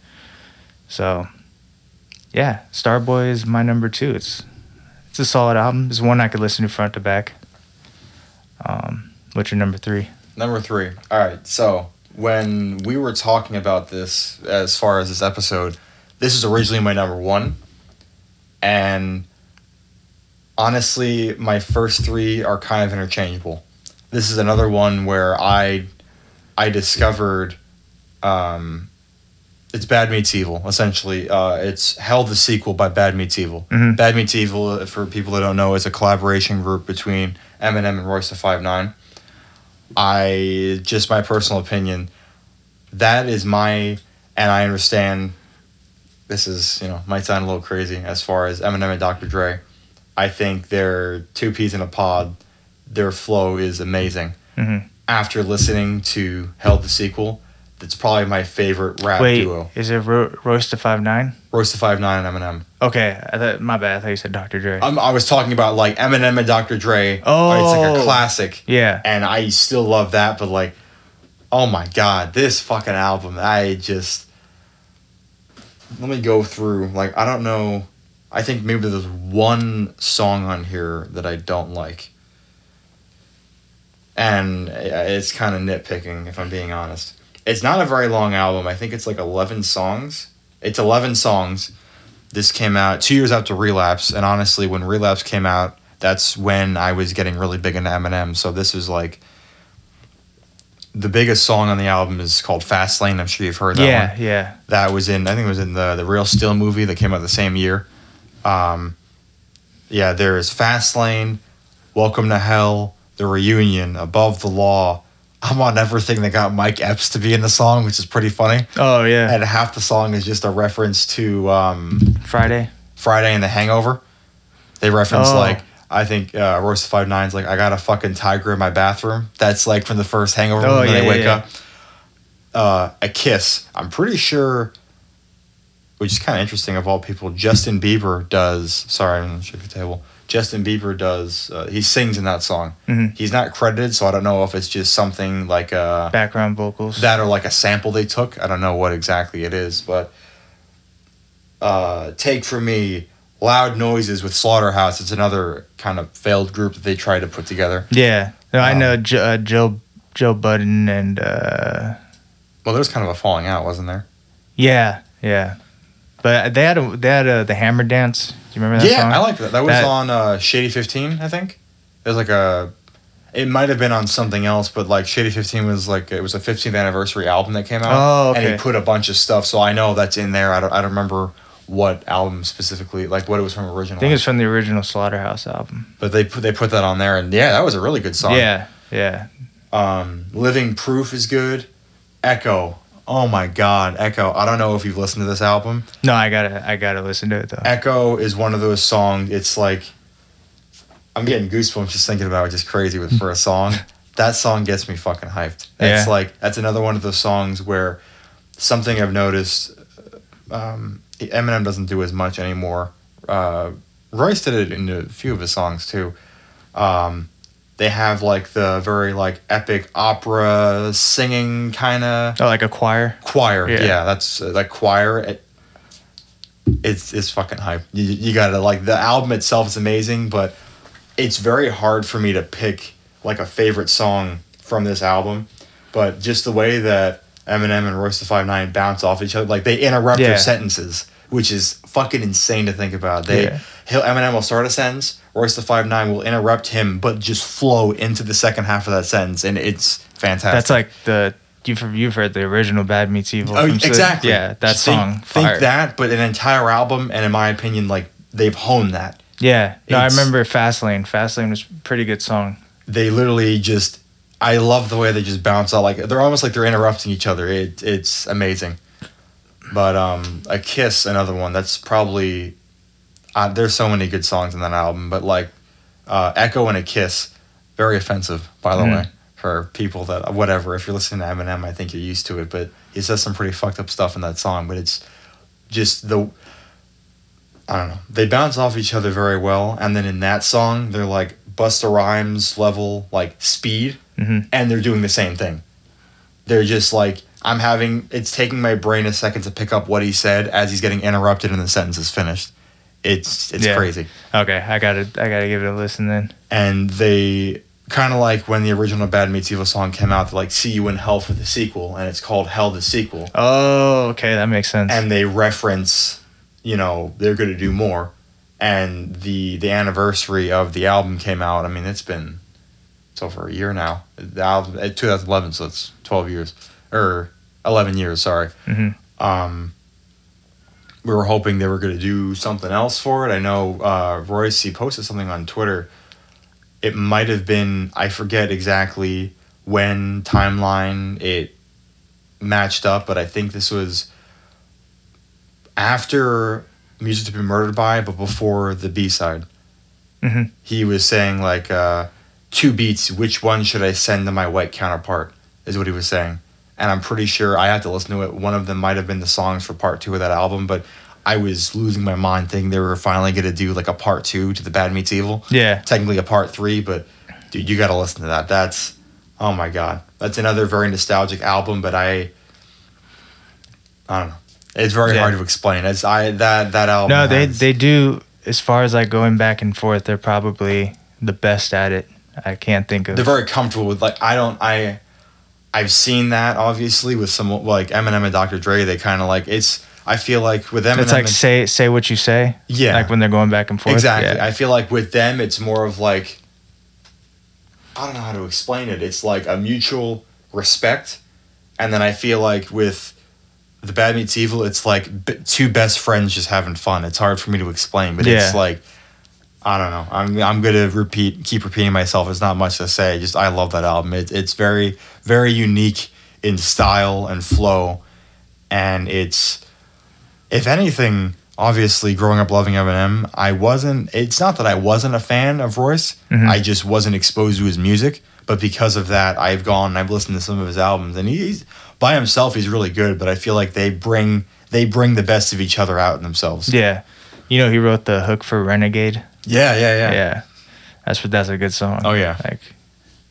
so yeah, Starboy is my number two. It's it's a solid album. It's one I could listen to front to back. Um, what's your number three? Number three. All right. So when we were talking about this, as far as this episode, this is originally my number one, and honestly, my first three are kind of interchangeable. This is another one where I, I discovered, um, it's Bad Meets Evil. Essentially, uh, it's Hell the sequel by Bad Meets Evil. Mhm. Bad Meets Evil, for people that don't know, is a collaboration group between Eminem and Royce the Five Nine. I just my personal opinion. That is my, and I understand. This is you know might sound a little crazy as far as Eminem and Dr. Dre. I think they're two peas in a pod. Their flow is amazing. Mhm. After listening to Hell the sequel, that's probably my favorite rap Wait, duo. is it Ro- Royce to Five Nine? Royce the Five Nine and Eminem. Okay, I thought, my bad. I thought you said Dr. Dre. I'm, I was talking about like Eminem and Dr. Dre. Oh. it's like a oh. classic. yeah, and I still love that. But like, oh my god, this fucking album! I just let me go through. Like, I don't know. I think maybe there's one song on here that I don't like, and uh, it's kind of nitpicking if I'm being honest. It's not a very long album. I think it's like 11 songs. It's 11 songs. This came out two years after Relapse, and honestly, when Relapse came out, that's when I was getting really big into Eminem. So this is like the biggest song on the album is called Fast Lane. I'm sure you've heard that yeah, one. yeah. yeah. That was in I think it was in the the Real Steel movie that came out the same year. Um, yeah, there is Fast Lane, Welcome to Hell, The Reunion, Above the Law. I'm on everything that got Mike Epps to be in the song, which is pretty funny. Oh yeah, And half the song is just a reference to um, Friday. Friday and the Hangover. They reference Oh. like I think uh, the Five Nine's like I got a fucking tiger in my bathroom. That's like from the first Hangover Oh, when yeah, they wake yeah. up. Uh, a kiss. I'm pretty sure, which is kind of interesting. Of all people, Justin Bieber does. Sorry, I'm shake the table. Justin Bieber does. Uh, he sings in that song. Mhm. He's not credited, so I don't know if it's just something like a Background vocals. that or like a sample they took. I don't know what exactly it is, but uh, take from me loud noises with Slaughterhouse. It's another kind of failed group that they tried to put together. yeah, no, I Um, know jo- uh, Joe Joe Budden and uh, Well, there was kind of a falling out, wasn't there? yeah, yeah. But they had a, they had a, the Hammer Dance. Do you remember that yeah, song? I like that. That was That- on uh, Shady Fifteen, I think. It was like a. It might have been on something else, but like Shady Fifteen was like it was a 15th anniversary album that came out, Oh, okay. and he put a bunch of stuff. So I know that's in there. I don't. I don't remember what album specifically, like what it was from original. I think it's from the original Slaughterhouse album. but they put they put that on there, and yeah, that was a really good song. Yeah, yeah. Um, Living Proof is good. Echo. Oh my God, Echo. I don't know if you've listened to this album. No, I gotta I gotta listen to it though. Echo is one of those songs. It's like I'm getting goosebumps just thinking about it. Just crazy with for a song. That song gets me fucking hyped. It's Yeah. like that's another one of those songs where something I've noticed. Um, Eminem doesn't do as much anymore. Uh, Royce did it in a few of his songs too. Um, they have like the very like epic opera singing kind of Oh, like a choir. choir. Yeah. Yeah, that's uh, like choir. It, it's it's fucking hype. You, you gotta like the album itself is amazing, but it's very hard for me to pick like a favorite song from this album. But just the way that Eminem and Royce the Five Nine bounce off each other, like they interrupt Yeah. their sentences, which is fucking insane to think about. They Yeah. he'll Eminem will start a sentence, Royce the Five Nine will interrupt him, but just flow into the second half of that sentence, and it's fantastic. That's like the you've you've heard the original Bad Meets Evil. Oh, exactly. Yeah, that Just think- song. Think, fire. that, but an entire album, and in my opinion, like they've honed that. Yeah. No, I It's- remember Fastlane. Fastlane was a pretty good song. They literally just. I love the way they just bounce out. Like they're almost like they're interrupting each other. It it's amazing. But um, a kiss, another one. That's probably. Uh, there's so many good songs in that album, but like, uh, Echo and a Kiss, very offensive, by the Mm. way, for people that whatever. If you're listening to Eminem, I think you're used to it, but he says some pretty fucked up stuff in that song. But it's just the I don't know. They bounce off each other very well, and then in that song, they're like Busta Rhymes level like speed, Mhm. and they're doing the same thing. They're just like I'm having. It's taking my brain a second to pick up what he said as he's getting interrupted and the sentence is finished. It's it's Yeah. crazy, Okay, I gotta I gotta give it a listen then. and they kind of like when the original Bad Meets Evil song came out. They're like, "See you in hell" for the sequel, and it's called Hell the sequel. Oh, okay, that makes sense. and they reference you know they're going to do more and the the anniversary of the album came out i mean it's been it's over a year now the album uh, 2011 so it's 12 years or 11 years sorry Mhm. um we were hoping they were going to do something else for it. I know uh royce he posted something on twitter. It might have been i forget exactly when timeline it matched up but i think this was after music to be murdered by but before the b-side. Mhm. he was saying like uh, two beats which one should i send to my white counterpart? is what he was saying and i'm pretty sure i had to listen to it one of them might have been the songs for part two of that album but i was losing my mind thinking they were finally going to do like a part two to the bad meets evil yeah. technically a part three, but dude, you got to listen to that. That's oh my god, that's another very nostalgic album. But I, I don't know, it's very Yeah. hard to explain. It's I that that album. No, they has- they do as far as like going back and forth, they're probably the best at it. I can't think of they're very comfortable with like I don't I. I've seen that obviously with some like Eminem and Dr. Dre. They kind of like it's. I feel like with them, It's like say say what you say. Yeah. Like when they're going back and forth. Exactly. Yeah. I feel like with them, it's more of like, I don't know how to explain it. It's like a mutual respect. And then I feel like with the Bad Meets Evil, it's like b- two best friends just having fun. It's hard for me to explain, but it's like, I don't know. I'm, I'm going to repeat, keep repeating myself. It's not much to say. Just, I love that album. It, it's very, very unique in style and flow. And it's, if anything, obviously growing up loving Eminem, I wasn't. It's not that I wasn't a fan of Royce. Mhm. I just wasn't exposed to his music. But because of that, I've gone and I've listened to some of his albums, and he's by himself. He's really good. But I feel like they bring they bring the best of each other out in themselves. Yeah. You know, he wrote the hook for Renegade. Yeah, yeah. yeah. Yeah. That's what that's a good song. Oh yeah, Like,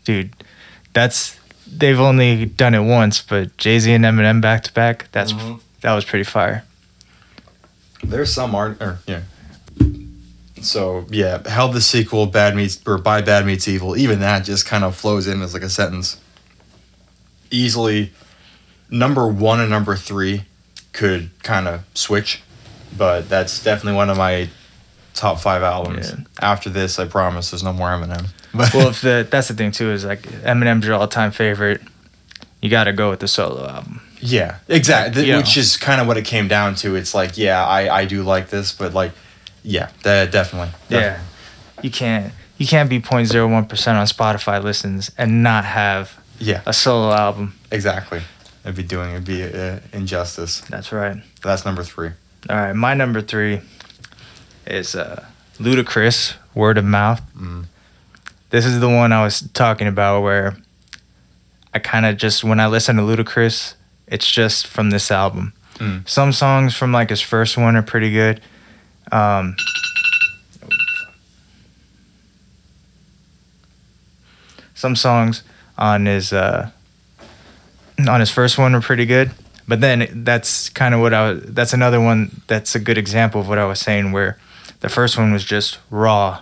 dude, that's they've only done it once, but Jay Z and Eminem back to back. That's Mhm. that was pretty fire. There's some art, or yeah. So yeah, Hell the sequel, Bad Meets or by Bad Meets Evil. Even that just kind of flows in as like a sentence. Easily, number one and number three could kind of switch, but that's definitely one of my top five albums. Yeah. After this, I promise there's no more Eminem. But Well, if the that's the thing too is like Eminem's your all time favorite, you got to go with the solo album. yeah, exactly. Yeah. Which is kind of what it came down to. It's like, yeah, I I do like this, but like, yeah, that definitely. Yeah, you can't you can't be 0.01 percent on Spotify listens and not have Yeah. a solo album. Exactly. It'd be doing it'd be uh, injustice. That's right. That's number three. All right, my number three is uh, Ludacris Word of Mouth. Mm. This is the one I was talking about where I kind of just, when I listen to Ludacris, it's just from this album. Mm. Some songs from like his first one are pretty good. Um, some songs on his uh, on his first one were pretty good, But then that's kind of what I was. That's another one. That's a good example of what I was saying. Where the first one was just raw,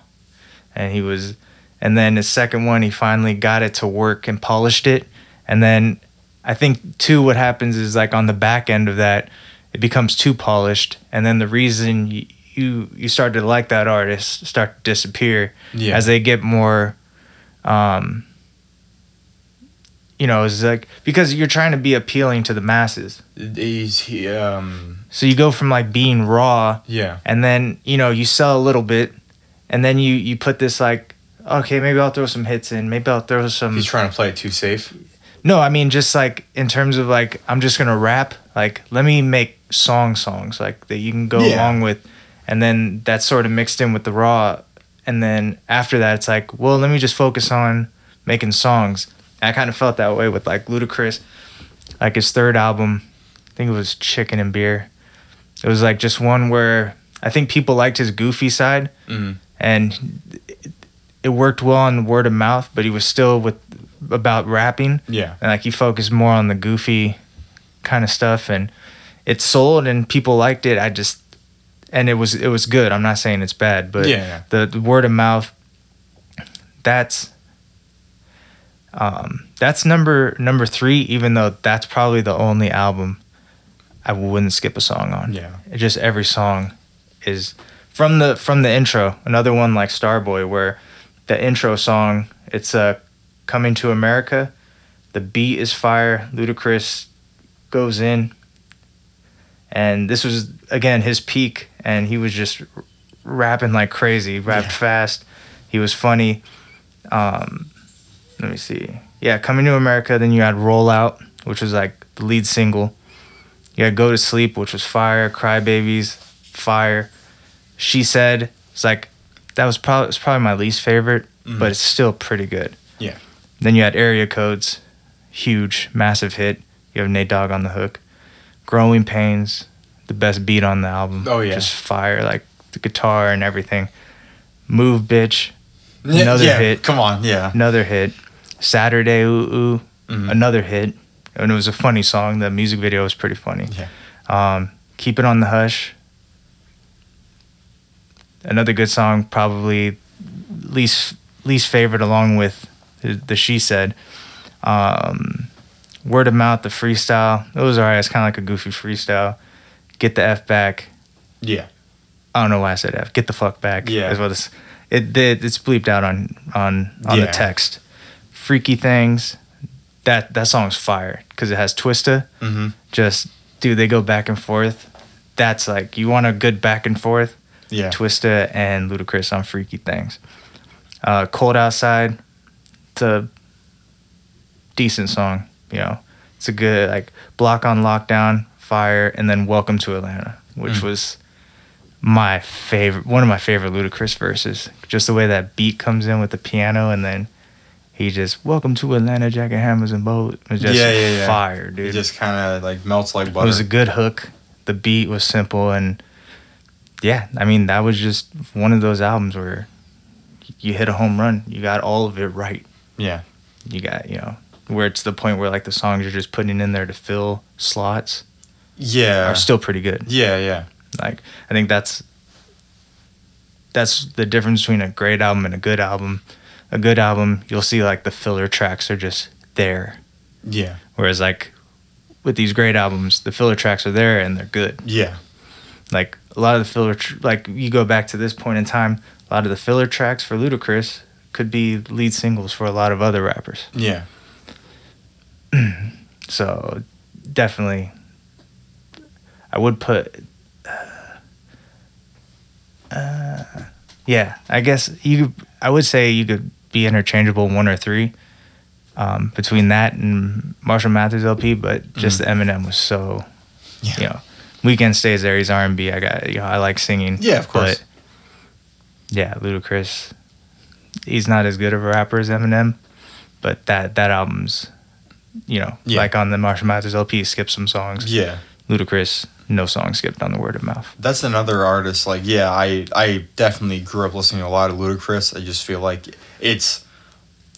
and he was, and then the second one he finally got it to work and polished it, and then I think too what happens is like on the back end of that, it becomes too polished, and then the reason you you, you start to like that artist start to disappear Yeah. as they get more um you know it's like because you're trying to be appealing to the masses He's he um so you go from like being raw yeah and then you know you sell a little bit and then you you put this like okay maybe i'll throw some hits in maybe i'll throw some he's trying to play it too safe. no i mean just like in terms of like i'm just gonna rap like let me make song songs like that you can go Yeah. along with and then that's sort of mixed in with the raw and then after that it's like well let me just focus on making songs and i kind of felt that way with like ludacris like his third album i think it was chicken and beer it was like just one where i think people liked his goofy side Mhm. and it, it worked well on word of mouth but he was still with about rapping Yeah. and like he focused more on the goofy kind of stuff and it sold and people liked it i just and it was it was good i'm not saying it's bad but Yeah, yeah. The, the word of mouth that's um that's number number three even though that's probably the only album i wouldn't skip a song on Yeah. it just every song is from the from the intro another one like starboy where the intro song it's uh coming to america the beat is fire ludacris goes in and this was again his peak and he was just r- rapping like crazy rapped Yeah. fast he was funny um let me see yeah coming to america then you had roll out which was like the lead single you had go to sleep which was fire crybabies fire she said it's like that was probably it's probably my least favorite Mhm. but it's still pretty good Yeah. then you had area codes huge massive hit you have nate dogg on the hook growing pains the best beat on the album Oh, yeah. just fire like the guitar and everything move bitch Another yeah, hit. Come on, yeah. another hit saturday ooh ooh Mhm. another hit and it was a funny song the music video was pretty funny Yeah. um, keep it on the hush another good song probably least least favorite along with the, the she said um, word of mouth the freestyle it was alright it's kind of like a goofy freestyle get the f back Yeah. I don't know why I said F. Get the fuck back. Yeah. is what it's it did. It's bleeped out on on on Yeah. the text. Freaky things. That that song's fire because it has Twista. Mm-hmm. Just dude, they go back and forth. That's like you want a good back and forth. Yeah. Twista and Ludacris on Freaky Things. Uh, Cold Outside. It's a decent song. You know, it's a good like Block on Lockdown, Fire, and then Welcome to Atlanta, which Mm. was my favorite, one of my favorite Ludacris verses. Just the way that beat comes in with the piano, and then he just Welcome to Atlanta, Jacket Hammers and Bows. It was just Yeah, yeah, yeah. fire, dude. It just kind of like melts like butter. It was a good hook. The beat was simple, and yeah, I mean that was just one of those albums where you hit a home run. You got all of it right. yeah. You got you know where it's the point where like the songs you're just putting in there to fill slots Yeah. are still pretty good. yeah, yeah. Like I think that's that's the difference between a great album and a good album. A good album, you'll see like the filler tracks are just there, Yeah. whereas like with these great albums, the filler tracks are there and they're good. Yeah. like a lot of the filler tr- like you go back to this point in time a lot of the filler tracks for ludacris could be lead singles for a lot of other rappers Yeah. so definitely i would put uh, yeah i guess you could- i would say you could be interchangeable one or three um, between that and marshall mathers lp but just the eminem was so Yeah. you know Weeknd stays there he's r&b i got you know i like singing Yeah, of course. but yeah ludacris he's not as good of a rapper as eminem but that that album's you know Yeah. like on the marshall mathers lp skip some songs Yeah. Ludacris no song skipped on the word of mouth That's another artist. Like, yeah, I I definitely grew up listening to a lot of Ludacris. I just feel like it's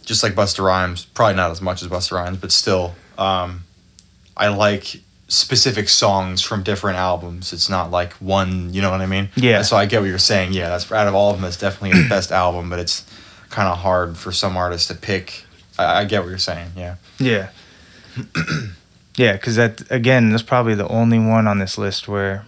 just like Busta Rhymes. Probably not as much as Busta Rhymes, but still, um, I like specific songs from different albums. It's not like one, you know what I mean? Yeah. So I get what you're saying. Yeah, that's out of all of them, it's definitely the best album, but it's kind of hard for some artists to pick. I, I get what you're saying. Yeah. Yeah. yeah, because that again, that's probably the only one on this list where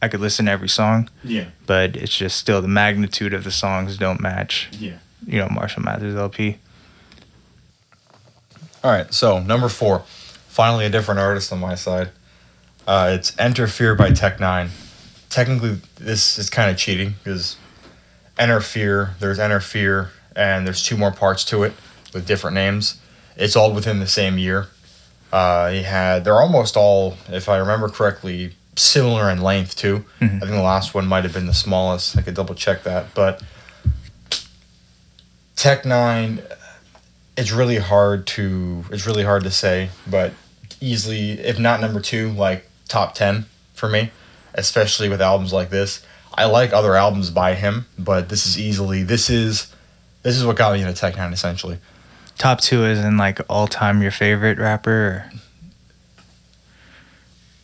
I could listen to every song, Yeah. but it's just still the magnitude of the songs don't match. Yeah. You know, Marshall Mathers LP. All right, so number four, finally a different artist on my side. Uh, it's Enter Fear by Tech N9ne. Technically, this is kind of cheating because Enter Fear, there's Enter Fear, and there's two more parts to it with different names. It's all within the same year. Uh, he had, they're almost all, if I remember correctly, similar in length too. Mhm. I think the last one might have been the smallest. I could double check that, but Tech N9ne it's really hard to it's really hard to say, but easily if not number two, like top ten for me, especially with albums like this. I like other albums by him, but this is easily this is this is what got me into Tech N9ne essentially. Top two is in like all time your favorite rapper or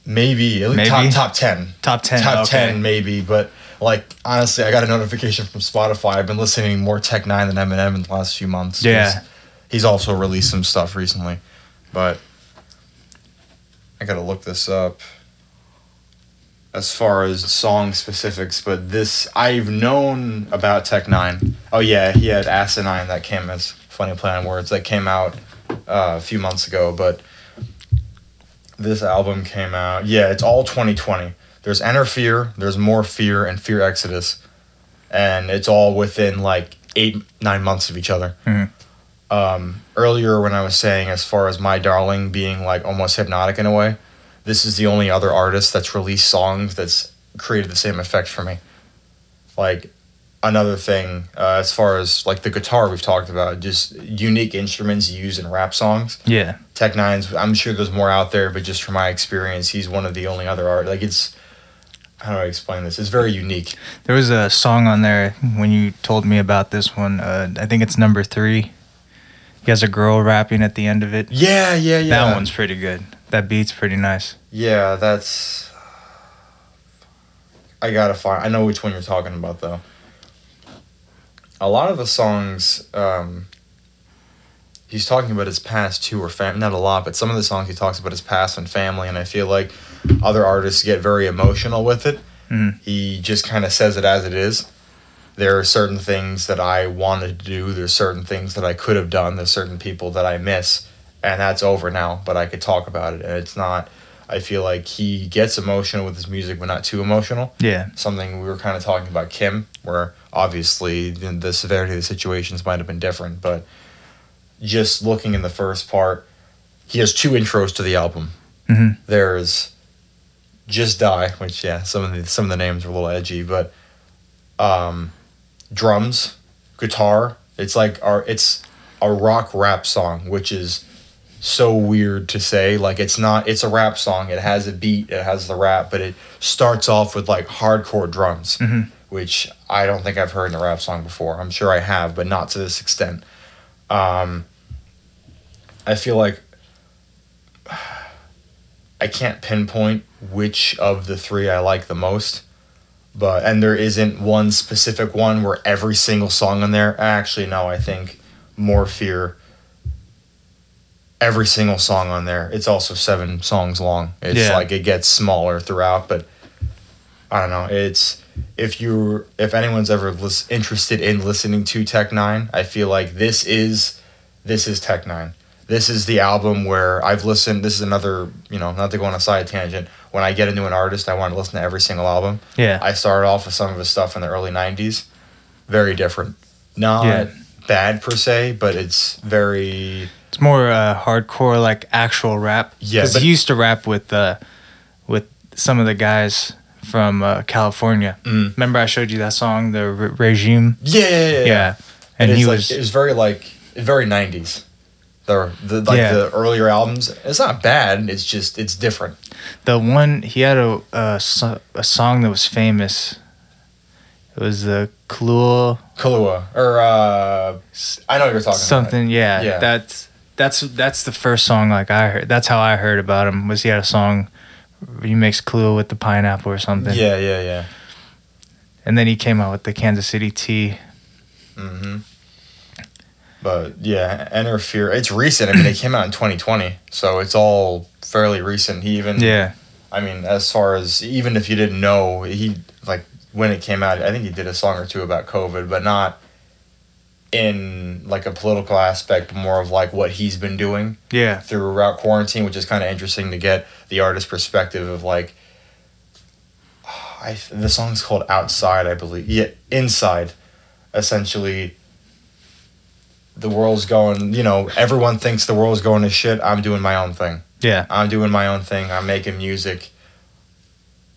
Maybe at least Maybe? top top ten. top ten. top okay. 10 maybe but like honestly i got a notification from spotify i've been listening more Tech N9ne than eminem in the last few months. Yeah. he's also released some stuff recently but i gotta look this up as far as song specifics but this i've known about tech 9 oh yeah he had Asin9ne that came as funny play on words that came out uh, a few months ago but this album came out yeah it's all 2020 there's Enter Fear, there's More Fear, and Fear Exodus, and it's all within like eight nine months of each other. Mhm. Um, earlier, when I was saying as far as My Darling being like almost hypnotic in a way, this is the only other artist that's released songs that's created the same effect for me. Like another thing, uh, as far as like the guitar we've talked about, just unique instruments used in rap songs. Yeah. Tech N9nes, I'm sure there's more out there, but just from my experience, he's one of the only other art. Like it's, how do I explain this? It's very unique. There was a song on there when you told me about this one. Uh, I think it's number three. He has a girl rapping at the end of it. Yeah, yeah, yeah. That one's pretty good. That beat's pretty nice. Yeah, that's. I gotta find. I know which one you're talking about though. A lot of the songs, um, he's talking about his past too, or fam. Not a lot, but some of the songs he talks about his past and family, and I feel like other artists get very emotional with it. Mhm. He just kind of says it as it is. There are certain things that I wanted to do. There's certain things that I could have done. There's certain people that I miss, and that's over now. But I could talk about it, and it's not. I feel like he gets emotional with his music, but not too emotional. Yeah. Something we were kind of talking about Kim, where obviously the, the severity of the situations might have been different, but just looking in the first part, he has two intros to the album. Mhm. There's just die, which yeah, some of the some of the names are a little edgy, but um, drums, guitar. It's like our it's a rock rap song, which is so weird to say. Like it's not. It's a rap song. It has a beat. It has the rap, but it starts off with like hardcore drums, Mhm. Which I don't think I've heard in a rap song before. I'm sure I have, but not to this extent. Um, I feel like I can't pinpoint which of the three I like the most, but and there isn't one specific one where every single song on there. Actually, no, I think More Fear. Every single song on there. It's also seven songs long. It's Yeah. like it gets smaller throughout, but I don't know. It's if you if anyone's ever lis- interested in listening to Tech N9ne, I feel like this is this is Tech N9ne. This is the album where I've listened. This is another, you know, not to go on a side tangent. When I get into an artist, I want to listen to every single album. Yeah. I started off with some of his stuff in the early '90s. Very different. Not Yeah. bad per se, but it's very It's more uh, hardcore, like actual rap. Yeah, Because he used to rap with uh, with some of the guys from uh, California. Mm. Remember, I showed you that song, the Re- Regime. yeah, yeah, yeah. Yeah, And and he like, was it was very like very '90s. The, the like Yeah. the earlier albums. It's not bad. It's just it's different. the one. He had a a, a song that was famous. It was the Kahlua Kahlua or uh, I know what you're talking something. Yeah, Yeah. that's that's that's the first song like I heard. That's how I heard about him. Was he had a song he makes Clue with the pineapple or something. Yeah, yeah, yeah. And then he came out with the Kansas City Tea. Mm-hmm. But yeah, Enter Fear. It's recent. I mean, it came out in 2020, so it's all fairly recent. He even Yeah. I mean, as far as even if you didn't know, he like when it came out, I think he did a song or two about COVID, but not in like a political aspect, but more of like what he's been doing Yeah. throughout quarantine, which is kind of interesting to get the artist perspective of like. I the song's called Outside, I believe. Yeah, Inside. Essentially, the world's going. You know, everyone thinks the world's going to shit. I'm doing my own thing. Yeah. I'm doing my own thing. I'm making music.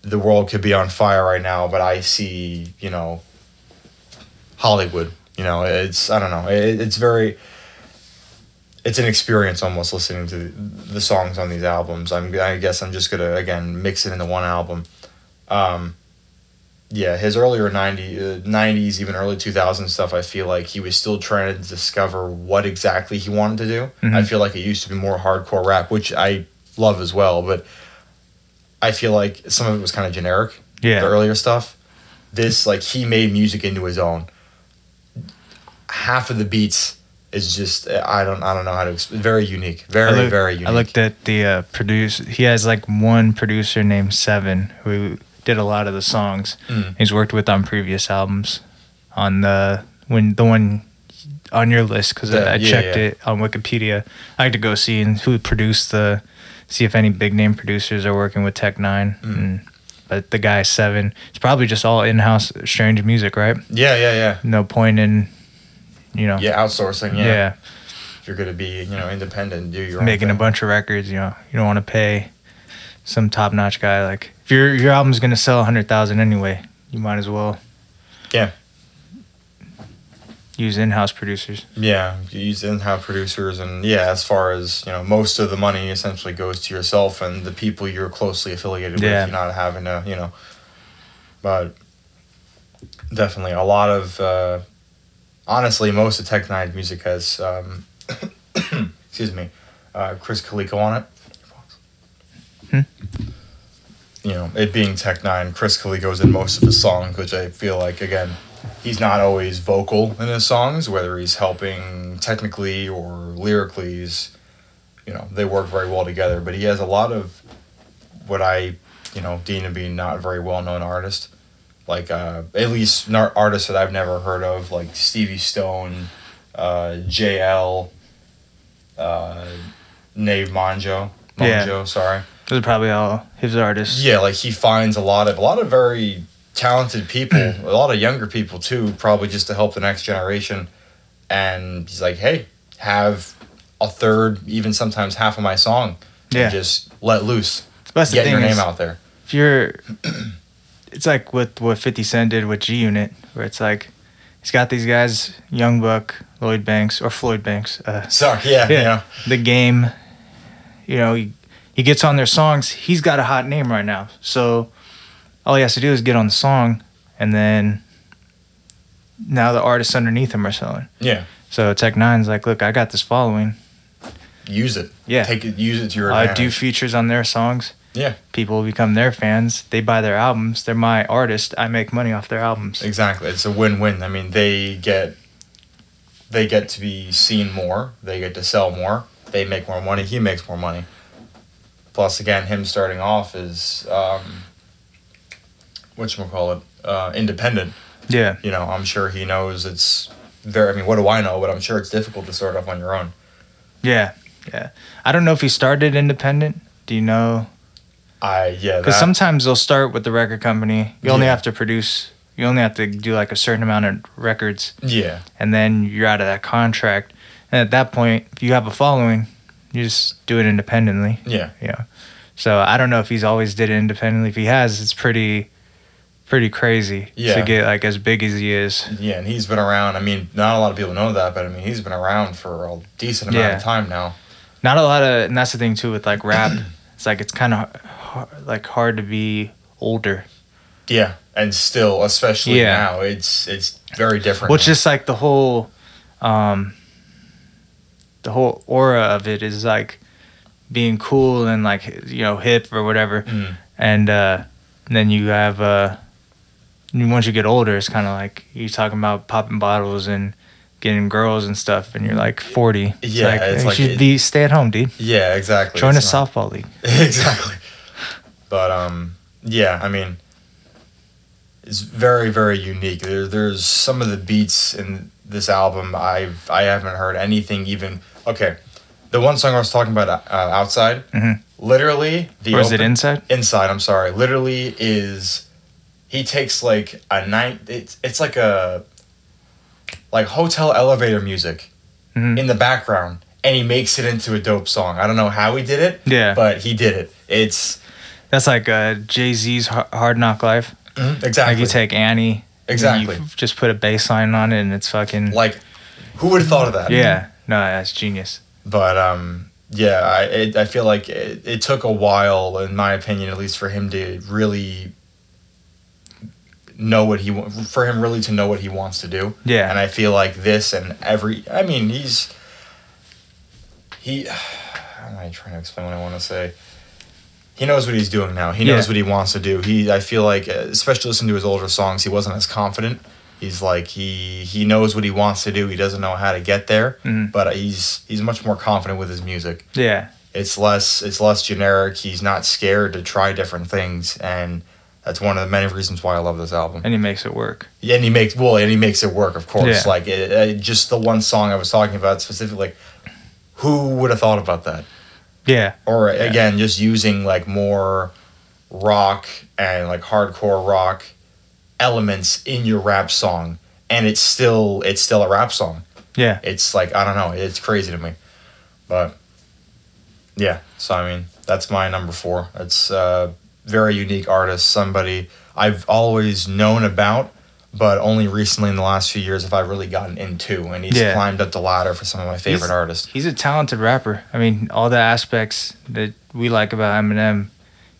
The world could be on fire right now, but I see, you know, Hollywood. You know, it's I don't know. It, it's very. It's an experience almost listening to the songs on these albums. I'm I guess I'm just gonna again mix it into one album. Um, yeah, his earlier 90, uh, 90s, even early 2000s stuff, I feel like he was still trying to discover what exactly he wanted to do. Mhm. I feel like it used to be more hardcore rap, which I love as well, but I feel like some of it was kind of generic, Yeah. the earlier stuff. This, like, he made music into his own. Half of the beats is just, I don't, I don't know how to, explain. very unique, very, I looked- very unique. I looked at the uh, produce. He has like one producer named Seven who did a lot of the songs. Mm. He's worked with on previous albums. On the when the one on your list because I, I yeah, checked yeah. it on Wikipedia. I had to go see and who produced the, see if any big name producers are working with Tech N9ne. Mm. And, but the guy Seven, it's probably just all in house strange music, right? Yeah, yeah, yeah. No point in, you know, Yeah, outsourcing, yeah. yeah If you're going to be, you know, independent, do your own making a bunch of records. You know, you don't want to pay some top notch guy like if your your album's gonna sell a hundred thousand anyway, you might as well. Yeah. Use in house producers. Yeah, you use in-house producers, and yeah, as far as you know, most of the money essentially goes to yourself and the people you're closely affiliated Yeah. with. You're not having to, you know, but definitely a lot of, uh, honestly, most of Tech N9ne music has, um, excuse me, uh, Krizz Kaliko on it. Hmm. You know, it being Tech N9ne, Krizz Kaliko Kaliko's in most of his songs, which I feel like again he's not always vocal in his songs, whether he's helping technically or lyrically. He's, you know, they work very well together. But he has a lot of what I, you know, deem to be not a very well known artists, like uh, at least artists that I've never heard of, like Stevie Stone, uh, JL, uh, Nave Monjo. Yeah. Monjo, sorry. Those are probably all his artists. Yeah, like he finds a lot of a lot of very talented people, a lot of younger people too, probably just to help the next generation. And he's like, "Hey, have a third, even sometimes half of my song, Yeah. and just let loose, That's the get thing your name is, out there." if you're it's like with what 50 Cent did with G Unit where it's like he's got these guys Young Buck, Lloyd Banks or Floyd Banks, uh, Sorry, yeah, Yeah. you know, the game, you know, he, he gets on their songs. He's got a hot name right now. So all he has to do is get on the song and then now the artists underneath him are selling. yeah, So Tech N9ne's like, look, I got this following. Use it. Yeah. take it, use it to your I do features on their songs. Yeah. People become their fans. They buy their albums. They're my artist. I make money off their albums. Exactly. It's a win-win. I mean, they get they get to be seen more. They get to sell more. They make more money. He makes more money. Plus, again, him starting off is um, what call it, uh, independent. Yeah. You know, I'm sure he knows it's very. I mean, what do I know? But I'm sure it's difficult to start off on your own. Yeah. Yeah. I don't know if he started independent. Do you know? I yeah. Because sometimes they'll start with the record company. You only Yeah. have to produce. You only have to do like a certain amount of records, yeah. and then you're out of that contract. And at that point, if you have a following, you just do it independently. Yeah. Yeah. So I don't know if he's always did it independently. If he has, it's pretty, pretty crazy Yeah. to get like as big as he is. Yeah, and he's been around. I mean, not a lot of people know that, but I mean, he's been around for a decent amount Yeah. of time now. Not a lot of, and that's the thing too with like rap. it's like it's kind of like hard to be older. Yeah, and still, especially Yeah. now, it's it's very different. Well, it's just like the whole, um, the whole aura of it is like being cool and like you know hip or whatever, Mm. and uh, then you have uh, once you get older, it's kind of like you're talking about popping bottles and getting girls and stuff, and you're like 40. It's Yeah, like, it's you like should be stay at home, dude. Yeah, exactly. Join a not- softball league. exactly. But um, yeah, I mean, it's very very unique. There, there's some of the beats in this album I've I haven't heard anything even. Okay, the one song I was talking about, uh, outside. Mhm. Literally, the or is it inside? inside i'm sorry literally is he takes like a night it's it's like a like hotel elevator music Mhm. in the background and he makes it into a dope song i don't know how he did it Yeah. but he did it it's That's like uh, Jay Z's Hard Knock Life. exactly Like you take Annie, Exactly. you just put a bass line on it, and it's fucking like who would have thought of that yeah. No, that's genius. but um yeah i it, i feel like it, it took a while in my opinion at least for him to really know what he for him really to know what he wants to do. Yeah. and i feel like this and every i mean he's he how am i trying to explain what i want to say? He knows what he's doing now. He knows Yeah. what he wants to do. He i feel like uh, especially listening to his older songs he wasn't as confident. He's like he he knows what he wants to do. He doesn't know how to get there Mhm. but he's he's much more confident with his music. Yeah, it's less it's less generic. He's not scared to try different things. And that's one of the many reasons why i love this album and he makes it work. yeah, and he makes well, and he makes it work, of course. Yeah. Like it, it, just the one song I was talking about specifically, like who would have thought about that? Yeah, Or again, just using like more rock and like hardcore rock elements in your rap song, and it's still it's still a rap song. yeah, It's like I don't know, it's crazy to me, but yeah. So I mean, that's my number four. It's a very unique artist, somebody I've always known about, but only recently in the last few years have I really gotten into, and he's Yeah. climbed up the ladder for some of my favorite He's- artists. he's a talented rapper. I mean, all the aspects that we like about Eminem,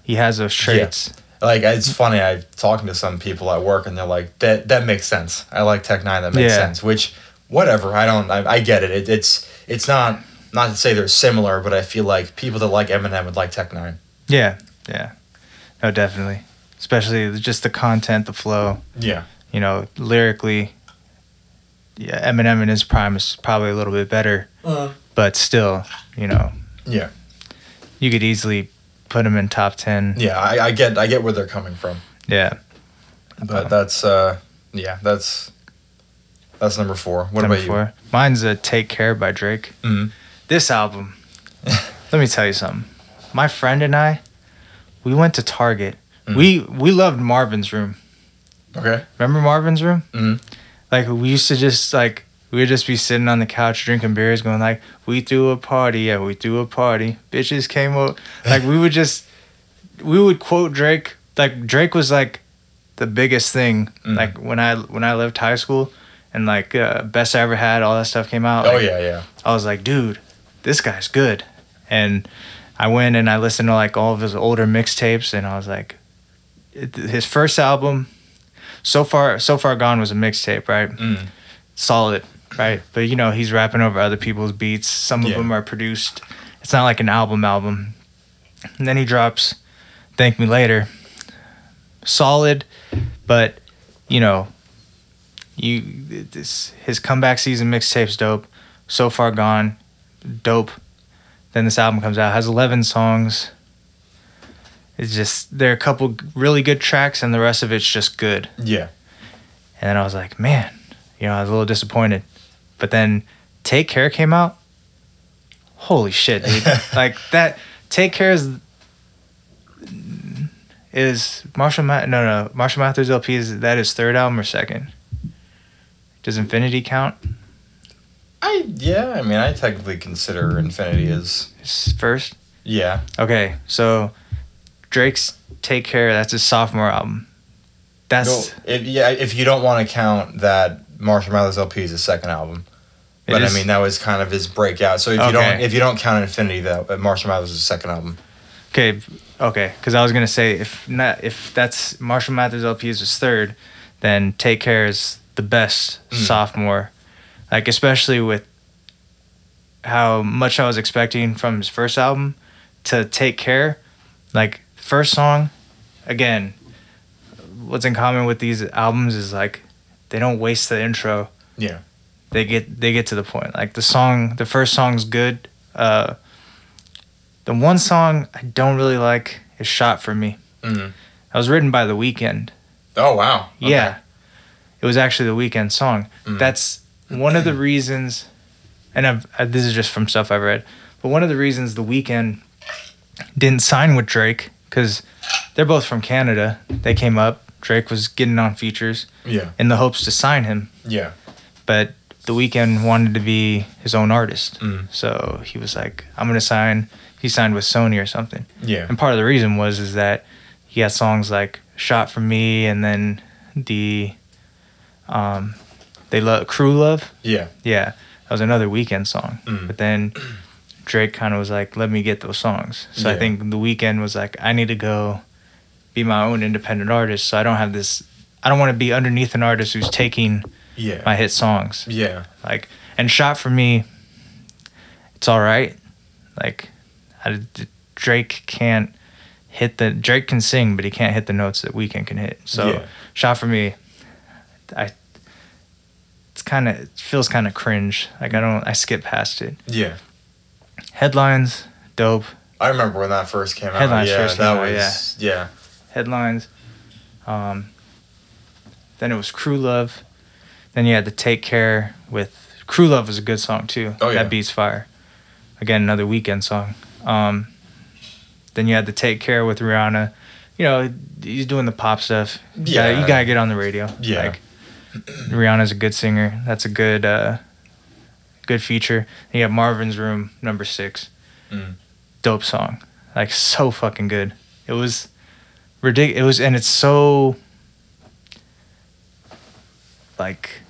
he has those traits. Like it's funny, I'm talking to some people at work, and they're like, "That that makes sense. I like Tech N9ne. That makes Yeah. sense." Which, whatever. I don't. I, I get it. it. It's it's not not to say they're similar, but I feel like people that like Eminem would like Tech N9ne. Yeah, yeah, no, definitely. Especially just the content, the flow. Yeah. You know, lyrically, yeah, Eminem in his prime is probably a little bit better, uh, but still, you know, Yeah. you could easily put him in top ten. Yeah, I, I get I get where they're coming from, Yeah. but that's uh yeah that's that's number four. What Number about you? Mine's a "Take Care" by Drake. Mhm. This album, let me tell you something. My friend and I, we went to Target. Mhm. We we loved Marvin's Room. Okay. Remember Marvin's Room? Mhm. Like we used to just like we would just be sitting on the couch drinking beers, going like, "We threw a party, yeah, we threw a party." Bitches came up, like we would just we would quote Drake. Like Drake was like the biggest thing. Mhm. Like when I when I left high school, and like uh, best I ever had, all that stuff came out. Oh like, yeah, yeah. I was like, dude, this guy's good. And I went and I listened to like all of his older mixtapes, and I was like, his first album, so far, so far gone was a mixtape, right? Mm. Solid, right? But you know, he's rapping over other people's beats. Some of Yeah. them are produced. It's not like an album album. And then he drops "Thank Me Later." Solid, but you know, you this his comeback season mixtape's dope. So far gone, dope. Then this album comes out, has 11 songs. It's just there are a couple really good tracks, and the rest of it's just good. Yeah. And then I was like, man, you know, I was a little disappointed. But then Take Care came out. Holy shit, dude! like that. Take Care is is Marshall Ma- no no Marshall Mathers LP is that his third album or second? Does Infinity count? I yeah. I mean, I technically consider Infinity as first. yeah. Okay, so Drake's Take Care. That's his sophomore album. That's No, if yeah, if you don't want to count that Marshall Mathers LP is his second album, but is- I mean that was kind of his breakout. So if you don't if you don't count Infinity, that uh, Marshall Mathers is his second album. Okay, okay, because I was gonna say if not if that's Marshall Mathers LP is his third, then Take Care is the best Mm. sophomore, like especially with how much I was expecting from his first album to Take Care. Like first song, again, what's in common with these albums is like they don't waste the intro. Yeah. They get they get to the point. Like the song, the first song's good. Uh, the one song I don't really like is "Shot for Me." Mhm. That was written by The Weeknd. Oh wow. Okay. Yeah. It was actually the Weeknd song. Mm. That's one of the reasons, and I've, uh, this is just from stuff I've read, but one of the reasons the Weeknd didn't sign with Drake, because they're both from Canada. They came up. Drake was getting on features Yeah. in the hopes to sign him, Yeah. but the Weeknd wanted to be his own artist. Mm. So he was like, I'm going to sign. He signed with Sony or something. Yeah. And part of the reason was is that he had songs like "Shot for Me" and then the um, they love "Crew Love." Yeah. Yeah, that was another Weeknd song. Mm. But then Drake kind of was like, "Let me get those songs." So I think the Weeknd was like, "I need to go be my own independent artist." So I don't have this. I don't want to be underneath an artist who's taking Yeah. my hit songs. Yeah. Like, and "Shot for Me," it's all right. Like, I, Drake can't hit the Drake can sing, but he can't hit the notes that Weeknd can hit. So, Yeah. "Shot for Me," I. Kind of feels kind of cringe. Like I don't I skip past it. Yeah. Headlines, dope. I remember when that first came out. Headlines yeah, first that out, was yeah. Headlines. Um, then it was Crew Love. Then you had to Take Care with Crew Love was a good song too. Oh, yeah. That beats fire. Again, another Weeknd song. Um, then you had to Take Care with Rihanna. You know, he's doing the pop stuff. You gotta- Yeah. you gotta get on the radio. Yeah. Like, Rihanna's a good singer. That's a good, uh, good feature. And you have Marvin's Room, number six. Mm. Dope song. Like so fucking good. It was ridiculous. It was, and it's so like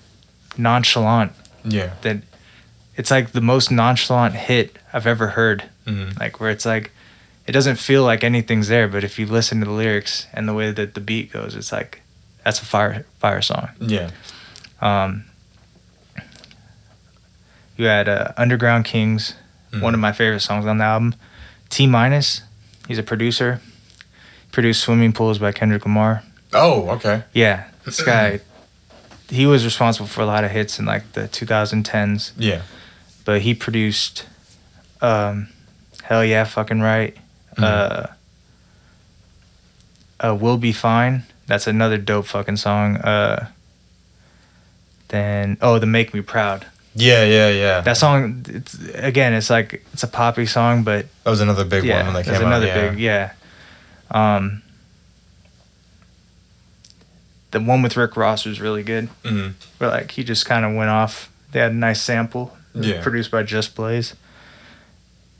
nonchalant Yeah. that it's like the most nonchalant hit I've ever heard. Mhm. Like where it's like it doesn't feel like anything's there, but if you listen to the lyrics and the way that the beat goes, it's like that's a fire fire song. Yeah. Um, you had uh, Underground Kings, Mhm. one of my favorite songs on the album. T-Minus, he's a producer. Produced Swimming Pools by Kendrick Lamar. Oh, okay. Yeah, this guy, he was responsible for a lot of hits in like the 2010s, Yeah. but he produced um, Hell Yeah, Fucking Right. Uh, uh, Will Be Fine. That's another dope fucking song. Uh, then, oh, The Make Me Proud. Yeah, yeah, yeah. That song, it's, again, it's like, it's a poppy song, but that was another big yeah, one when they there's came another out. Yeah. big, yeah. Um, the one with Rick Ross was really good. Mhm. But like he just kind of went off. They had a nice sample, Yeah. produced by Just Blaze.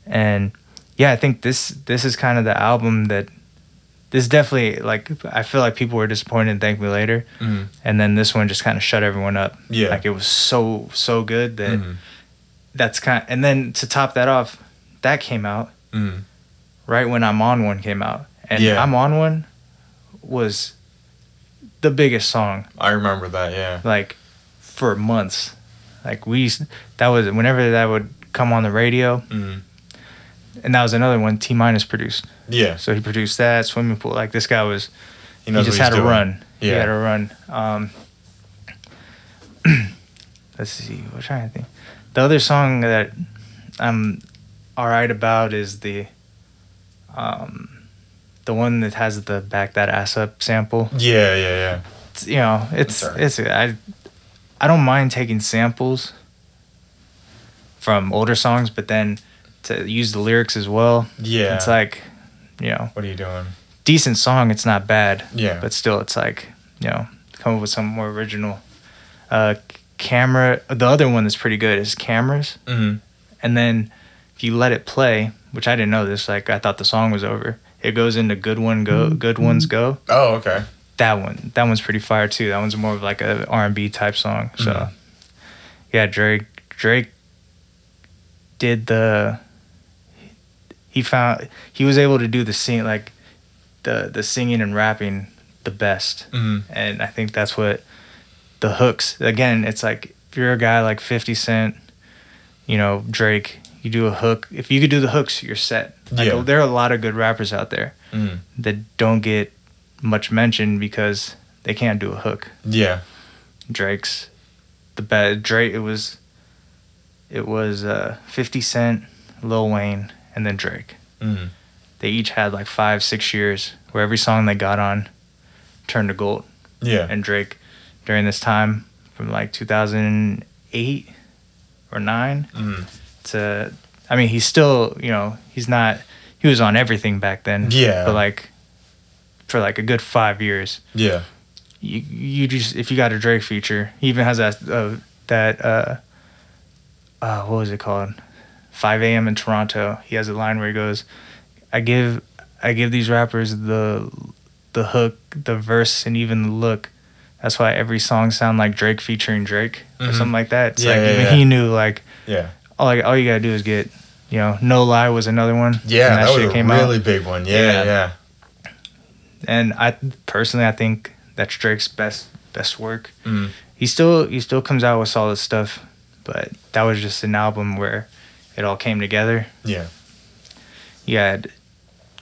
And yeah, I think this this is kind of the album that this definitely like I feel like people were disappointed in Thank Me Later, Mhm. and then this one just kind of shut everyone up. Yeah. like it was so so good that Mhm. that's kind. and then to top that off, that came out Mhm. right when I'm on one came out, and Yeah. I'm on one was the biggest song I remember that. Yeah. like for months. Like we that was whenever that would come on the radio, Mhm. And that was another one T-Minus produced. Yeah. So he produced that swimming pool. Like this guy was, He he, just had doing. run. He Yeah. had a run. Um, let's see. What trying to think. The other song that I'm all right about is the, um, the one that has the back that ass up sample. Yeah, yeah, yeah. It's, you know, it's That's all right. it's I, I don't mind taking samples from older songs, but then to use the lyrics as well. Yeah. It's like, you know, What are you doing? decent song. It's not bad. Yeah. But still, it's like, you know, come up with something more original. Uh, camera. The other one that's pretty good is cameras, hmm and then if you let it play, which I didn't know this. Like I thought the song was over. It goes into good one go, good ones go. Oh, okay. That one, that one's pretty fire too. That one's more of like a R and B type song. So, Mhm. yeah, Drake Drake did the. He found he was able to do the sing like, the the singing and rapping the best, hmm and I think that's what the hooks. Again, it's like if you're a guy like Fifty Cent, you know Drake, you do a hook. If you could do the hooks, you're set. Like Yeah. there are a lot of good rappers out there Mm. that don't get much mentioned because they can't do a hook. Yeah. Drake's the best. Drake. It was. It was uh, Fifty Cent, Lil Wayne, and then Drake. Mm. They each had like five, six years where every song they got on turned to gold. Yeah. And Drake, during this time, from like 2008 or nine Mm. to, I mean, he's still, you know, he's not. He was on everything back then. Yeah. But like, for like a good five years, Yeah. you you just if you got a Drake feature, he even has that uh, that uh, uh what was it called? 5 a.m. in Toronto. He has a line where he goes, "I give I give these rappers the the hook, the verse, and even the look. That's why every song sound like Drake featuring Drake or Mhm. something like that. It's Yeah, like yeah, even yeah. he knew like Yeah. all I, all you gotta do is get you know No Lie was another one. Yeah. when That, was a really big one. Yeah. Yeah. Yeah. and I personally I think that's Drake's best best work. Mm. He still he still comes out with solid stuff, but that was just an album where it all came together. Yeah. You had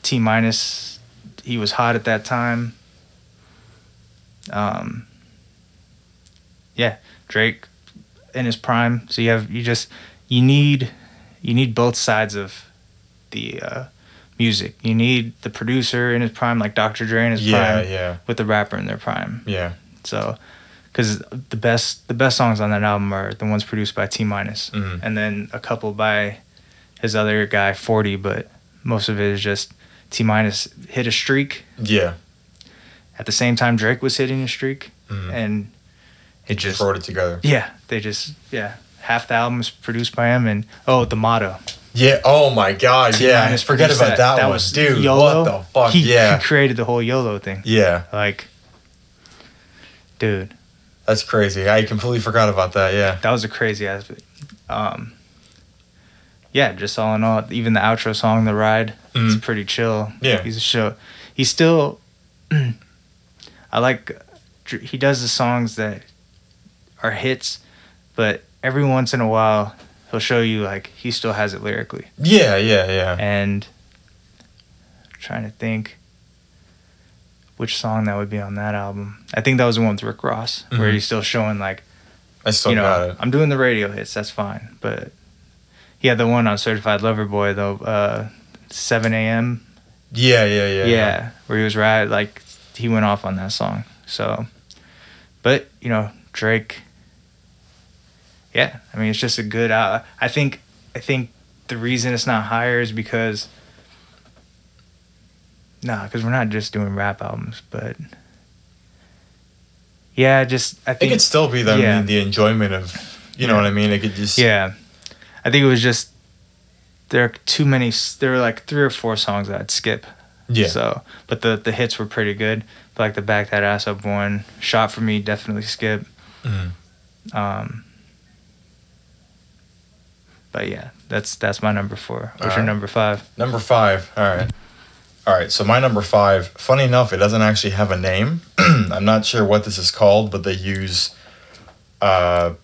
T-Minus, he was hot at that time. Um, yeah, Drake in his prime. So you have you just you need you need both sides of the uh, music. You need the producer in his prime, like Dr. Dre in his Yeah. prime, Yeah. with the rapper in their prime. Yeah. So, because the best the best songs on that album are the ones produced by T-Minus, Mhm. and then a couple by his other guy Forty, but most of it is just T-Minus hit a streak Yeah. at the same time Drake was hitting a streak, Mm. and it just wrote it together. yeah they just yeah half the album is produced by him, and oh the motto Yeah. Oh my God. Yeah. T-Minus just forget about that, That one, dude. YOLO. What the fuck? He, yeah. he created the whole YOLO thing, Yeah. like, dude. That's crazy. I completely forgot about that. Yeah. that was a crazy aspect. Um, yeah, just all in all, even the outro song, "The Ride," it's Mhm. pretty chill. Yeah. he's a show. He's still. I like. He does the songs that are hits, but every once in a while he'll show you like he still has it lyrically. Yeah. Yeah. Yeah. And trying to think which song that would be on that album. I think that was the one with Rick Ross, where Mhm. he's still showing like I still you know, got it. I'm doing the radio hits. That's fine. But he had the one on Certified Lover Boy though. Uh, 7 a.m. Yeah. Yeah. Yeah. Yeah, where he was right. Like he went off on that song. So, but you know Drake. Yeah, I mean it's just a good. Uh, I think. I think the reason it's not higher is because. Nah, because we're not just doing rap albums, but. Yeah, just I think It could still be the, Yeah. the enjoyment of, you know Yeah. what I mean? It could just. Yeah, I think it was just there are too many. There were like three or four songs that I'd skip. Yeah. So, but the the hits were pretty good. But like the back that ass up one, shot for me, definitely skip. Mhm. Um. But yeah, that's that's my number four. What's your Alright. number five? Number five. All right. All right. So my number five. Funny enough, it doesn't actually have a name. I'm not sure what this is called, but they use uh,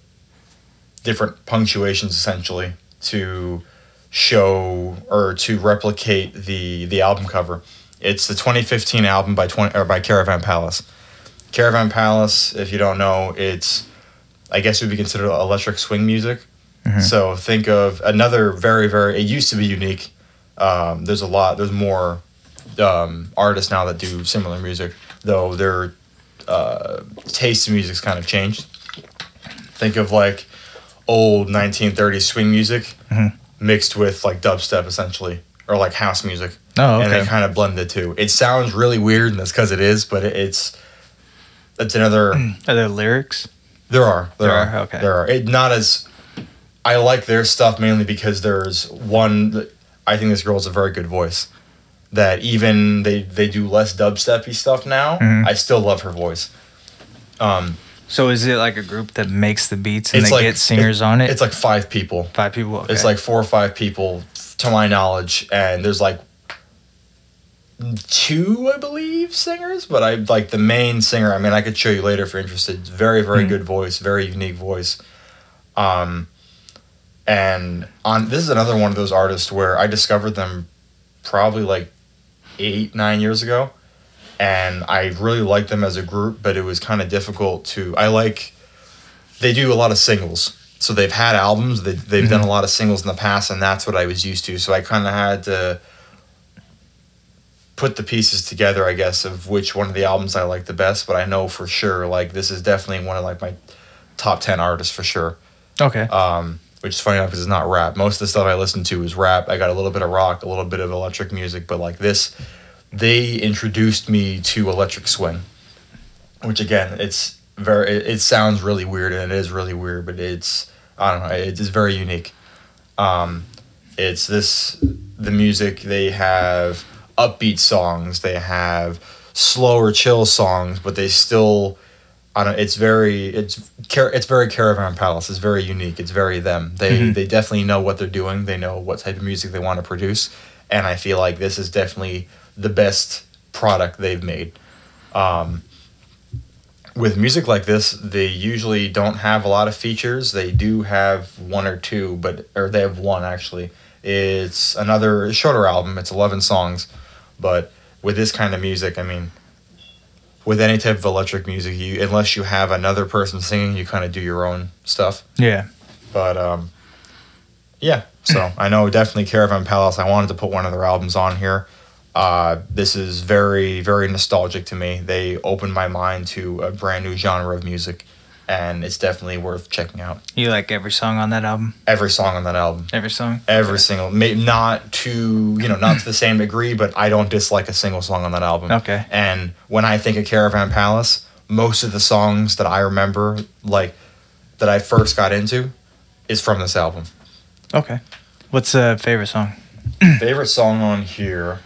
different punctuations essentially to show or to replicate the the album cover. It's the 2015 album by 20 or by Caravan Palace. Caravan Palace, if you don't know, it's I guess it would be considered electric swing music. So think of another very very. It used to be unique. Um, there's a lot. There's more um, artists now that do similar music, though their uh, taste in music's kind of changed. Think of like old 1930s swing music Mhm. mixed with like dubstep essentially, or like house music, Oh, and they kind of blend the two. It sounds really weird, and that's because it is, but it, it's that's another. Are there lyrics? There are. There, There are. are, okay. There are. It not as. I like their stuff mainly because there's one. I think this girl has a very good voice. That even they they do less dubsteppy stuff now. Mhm. I still love her voice. Um, So is it like a group that makes the beats and It's they like- get singers on it? it's like five people. five people. Okay. It's like four or five people, to my knowledge, and there's like two, I believe, singers. But I like the main singer. I mean, I could show you later if you're interested. Very, very Mhm. good voice, very unique voice. Um, And on this is another one of those artists where I discovered them probably like eight nine years ago, and I really liked them as a group, but it was kind of difficult to. I like they do a lot of singles. So they've had albums, they, they've done a lot of singles in the past, and that's what I was used to. So I kind of had to put the pieces together, I guess, of which one of the albums I like the best. But I know for sure, like this is definitely one of like my top ten artists for sure. Okay. Um, which is funny enough because it's not rap. Most of the stuff I listen to is rap. I got a little bit of rock, a little bit of electric music, but like this, they introduced me to electric swing, which again, it's very. It, it sounds really weird and it is really weird, but it's I don't know. It's very unique. Um, it's this the music they have upbeat songs, they have slower chill songs, but they still I don't. It's very. It's It's very Caravan Palace. It's very unique. It's very them. They Mhm. they definitely know what they're doing. They know what type of music they want to produce, and I feel like this is definitely the best product they've made. Um, with music like this, they usually don't have a lot of features. They do have one or two, but or they have one actually. It's another shorter album. It's eleven songs, but with this kind of music, I mean, with any type of electric music, you unless you have another person singing, you kind of do your own stuff. yeah. But um, yeah, so I know definitely Caravan Palace. I wanted to put one of their albums on here. Uh, this is very very nostalgic to me. They opened my mind to a brand new genre of music, and it's definitely worth checking out. You like every song on that album? Every song on that album, Every song? every single, may, not to you know not to the same degree, but I don't dislike a single song on that album. Okay. And when I think of Caravan Palace, most of the songs that I remember, like that I first got into, is from this album. Okay. What's a favorite song? Favorite song on here?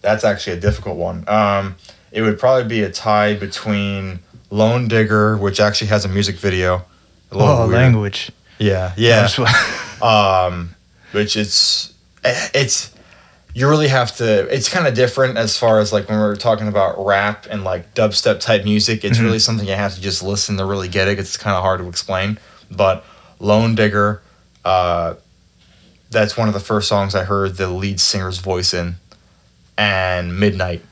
That's actually a difficult one. Um, it would probably be a tie between Lone Digger, which actually has a music video. A little Oh, weird. language. Yeah, yeah. Um, which it's it's you really have to. It's kind of different as far as like when we're talking about rap and like dubstep type music. It's Mhm. really something you have to just listen to really get it. It's kind of hard to explain. But Lone Digger, uh, that's one of the first songs I heard the lead singer's voice in, and Midnight,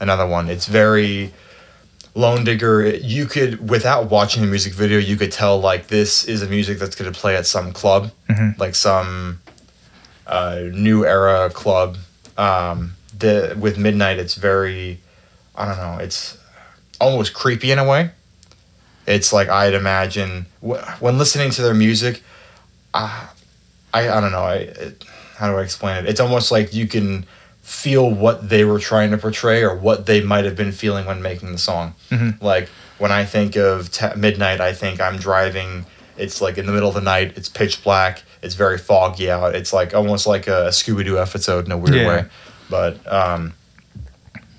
another one. It's very Lone Digger, you could without watching the music video, you could tell like this is a music that's going to play at some club, Mhm. like some uh, new era club. Um, the with Midnight, it's very, I don't know, it's almost creepy in a way. It's like I'd imagine wh- when listening to their music, uh, I I don't know, I it, how do I explain it? It's almost like you can feel what they were trying to portray or what they might have been feeling when making the song. Mhm. Like when I think of ta midnight, I think I'm driving. It's like in the middle of the night. It's pitch black. It's very foggy out. It's like almost like a Scooby Doo episode in a weird Yeah. way. But um,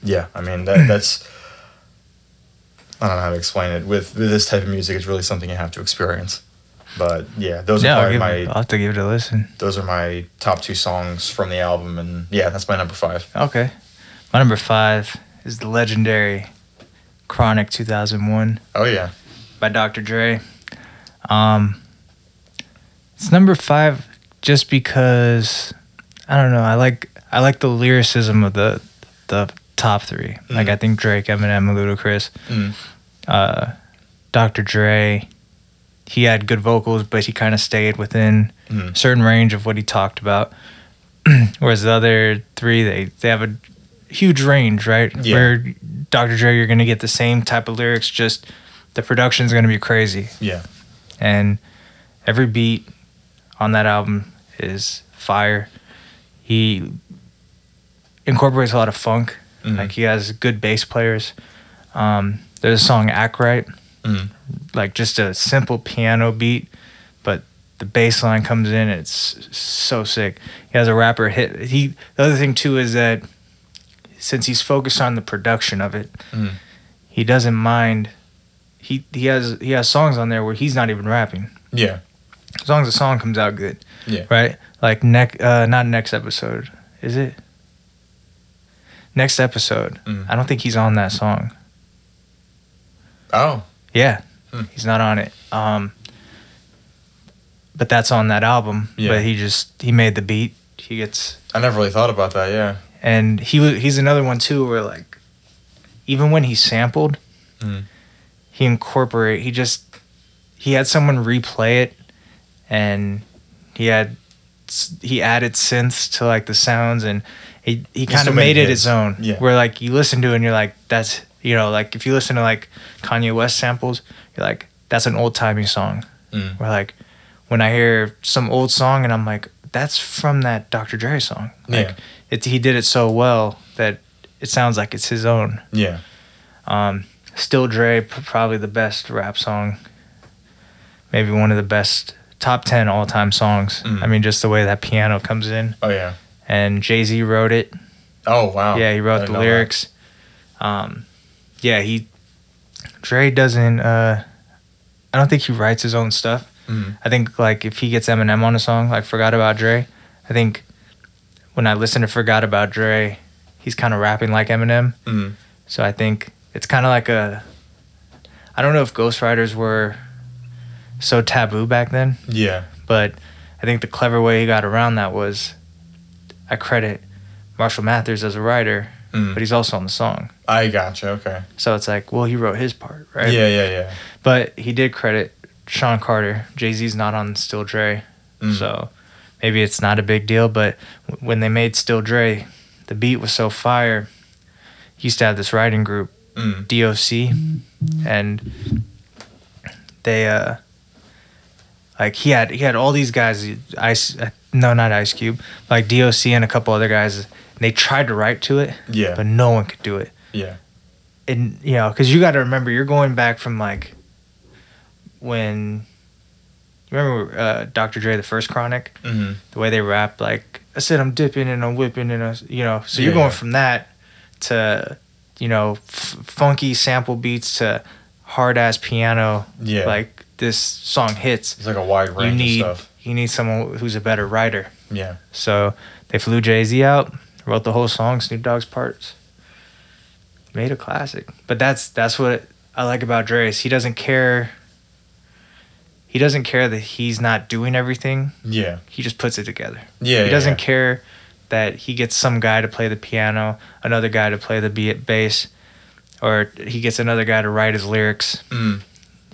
yeah, I mean that, that's. I don't know how to explain it. With, with this type of music, it's really something you have to experience. But yeah, those yeah, are I'll, my it, I'll have to give it a listen. those are my top two songs from the album, and yeah, that's my number five. Okay. My number five is the legendary Chronic 2001 Oh yeah, by Dr. Dre. Um, it's number five just because I don't know. I like I like the lyricism of the the top 3 Like Mhm. I think Drake, Eminem, and Ludacris. Mm. Uh, Dr. Dre, he had good vocals, but he kind of stayed within Mm. a certain range of what he talked about. Whereas the other three, they they have a huge range, right? Yeah. Where Dr. Dre, you're gonna get the same type of lyrics, just the production's gonna be crazy, yeah, and every beat on that album is fire. He incorporates a lot of funk. Mhm. Like he has good bass players. Um, there's a song "Act Right," Mm. like just a simple piano beat, but the bass line comes in. It's so sick. He has a rapper hit. He the other thing too is that since he's focused on the production of it, Mm. he doesn't mind. He he has he has songs on there where he's not even rapping. yeah, As long as the song comes out good, yeah. right? Like next, uh, not next episode, is it? Next episode. Mm. I don't think he's on that song. Oh, Yeah, Hmm. he's not on it. Um, but that's on that album. Yeah. But he just he made the beat. He gets I never really thought about that. Yeah. and he he's another one too where like even when he sampled Mhm. he incorporate he just he had someone replay it and he had he added synths to like the sounds and he he kind of made made it his. his own Yeah. where like you listen to it and you're like that's you know like if you listen to like Kanye West samples you're like that's an old timey song Mm. where like when I hear some old song and I'm like that's from that Dr. Dre song like Yeah. it, he did it so well that it sounds like it's his own Yeah. um, Still Dre, p- probably the best rap song. Maybe one of the best top 10 all time songs. Mm. I mean, just the way that piano comes in. Oh yeah. And Jay Z wrote it. Oh wow. yeah, he wrote the lyrics. Um, yeah, he. Dre doesn't. Uh, I don't think he writes his own stuff. Mhm. I think like if he gets Eminem on a song like "Forgot About Dre," I think when I listen to "Forgot About Dre," he's kind of rapping like Eminem. Mhm. So I think it's kind of like a. I don't know if ghostwriters were so taboo back then, Yeah. but I think the clever way he got around that was I credit Marshall Mathers as a writer, Mm. but he's also on the song. I gotcha. Okay. So it's like, well, he wrote his part, right? Yeah. Yeah. Yeah. But he did credit Sean Carter. Jay Z's not on Still Dre, Mm. so maybe it's not a big deal. But when they made Still Dre, the beat was so fire. He used to have this writing group, Mm. DOC, and they uh like he had he had all these guys ice uh, no not ice cube like doc and a couple other guys and they tried to write to it Yeah. but no one could do it Yeah. and you know because you got to remember you're going back from like when you remember uh, dr dre the first chronic hmm the way they rap like i said i'm dipping and i'm whipping and I, you know so you're Yeah, going from that to you know f- funky sample beats to hard ass piano Yeah. like this song hits It's like a wide you range need of stuff. you need someone who's a better writer Yeah. so they flew jay-z out wrote the whole song snoop dogg's parts made a classic but that's that's what i like about dre is he doesn't care he doesn't care that he's not doing everything Yeah. he just puts it together Yeah. he doesn't yeah. care that he gets some guy to play the piano, another guy to play the be- bass, or he gets another guy to write his lyrics. Mm.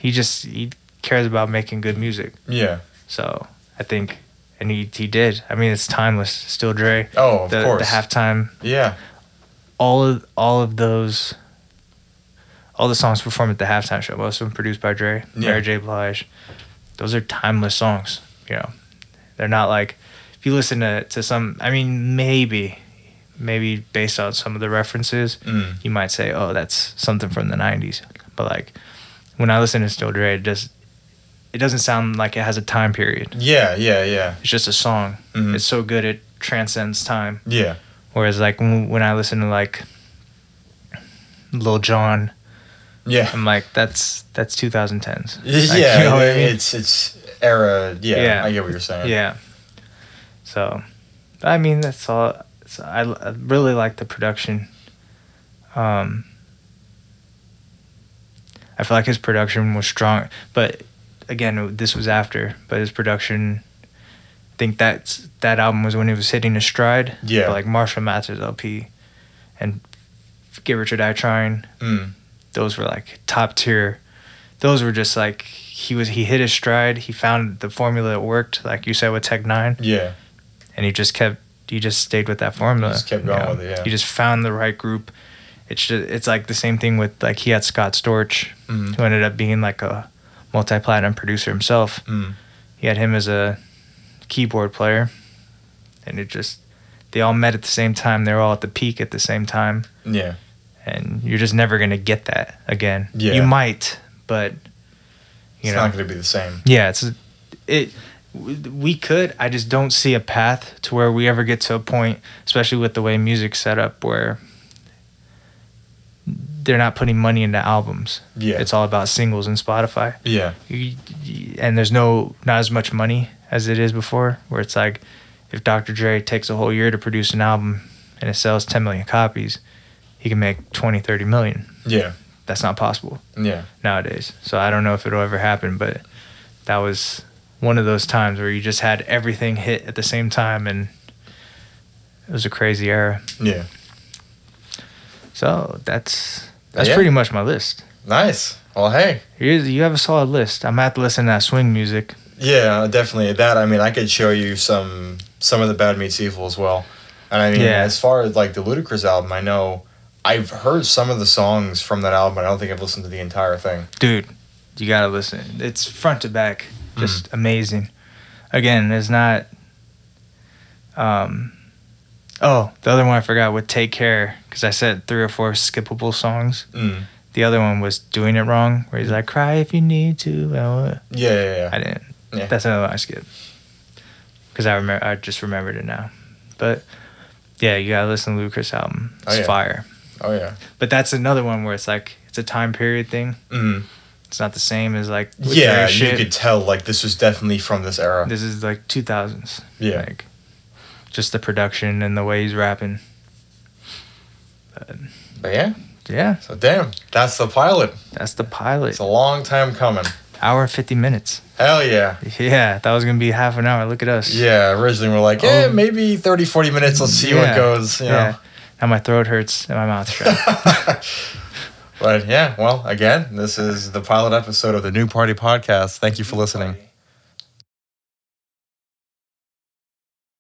He just he cares about making good music. Yeah. So I think, and he he did. I mean, it's timeless. Still Dre. Oh, of the, course. the halftime, Yeah. all of all of those, all the songs performed at the halftime show, most of them produced by Dre, Yeah. Mary J. Blige. Those are timeless songs. You know, they're not like if you listen to to some. I mean, maybe, maybe based on some of the references, Mm. you might say, "Oh, that's something from the '90s." But like when I listen to Still Dre, it just it doesn't sound like it has a time period. Yeah. Yeah. Yeah. It's just a song. Mhm. It's so good it transcends time. Yeah. Whereas like when, when I listen to like Lil Jon, Yeah. I'm like that's that's 2010s. Like, yeah. you know I mean? It's it's era. Yeah, Yeah. I get what you're saying. Yeah. So, I mean that's all. So I, I really like the production. Um, I feel like his production was strong, but again, this was after. But his production, I think that's that album was when he was hitting his stride. Yeah. Like Marshall Mathers LP, and Get Rich or Die Trying, Mm. those were like top tier. Those were just like he was he hit his stride. He found the formula that worked, like you said with Tech N9ne, Yeah. and he just kept he just stayed with that formula. Just kept you going know? with it, yeah. He just found the right group. It's just it's like the same thing with like he had Scott Storch, Mhm. who ended up being like a multi platinum producer himself. Mm. He had him as a keyboard player, and it just they all met at the same time. They're all at the peak at the same time Yeah. and you're just never gonna get that again. Yeah. You might, but you know It's know, not going to be the same. yeah, it's it. We could. I just don't see a path to where we ever get to a point, especially with the way music's set up, where they're not putting money into albums. Yeah. It's all about singles and Spotify. Yeah. You- you- And there's no not as much money as it is before, where it's like if Dr. Dre takes a whole year to produce an album and it sells 10 million copies, he can make 20, 30 million. Yeah. That's not possible Yeah. nowadays. So I don't know if it'll ever happen, but that was one of those times where you just had everything hit at the same time, and it was a crazy era. Yeah. So that's that's Yeah. pretty much my list. Nice. Well, hey. Here's, you have a solid list. I'm have to listen to that swing music. Yeah, definitely. That I mean, I could show you some some of the Bad Meets Evil as well. And I mean, Yeah. as far as like the Ludacris album, I know I've heard some of the songs from that album. but I don't think I've listened to the entire thing. dude you gotta listen it's front to back just amazing again it's not um oh the other one i forgot with take care because i said three or four skippable songs Mm. the other one was doing it wrong where he's like cry if you need to Yeah, yeah, yeah. i didn't Yeah. that's another one i skipped because i remember i just remembered it now but yeah you gotta listen to lucas album Oh, it's yeah. fire Oh yeah. but that's another one where it's like it's a time period thing Mm. it's not the same as like Yeah, you could tell like this was definitely from this era. This is like 2000s. Yeah. Like, just the production and the way he's rapping. But, But yeah. yeah, So damn, that's the pilot. that's the pilot. It's a long time coming. Hour and 50 minutes. Hell yeah. Yeah, that was going to be half an hour. Look at us. Yeah, originally we're like, yeah, Oh. maybe 30, 40 minutes. Let's see Yeah, what goes. You know. Yeah. Now my throat hurts and my mouth's dry. But yeah, well, again, this is the pilot episode of the Nuke Party Podcast. Thank you for listening.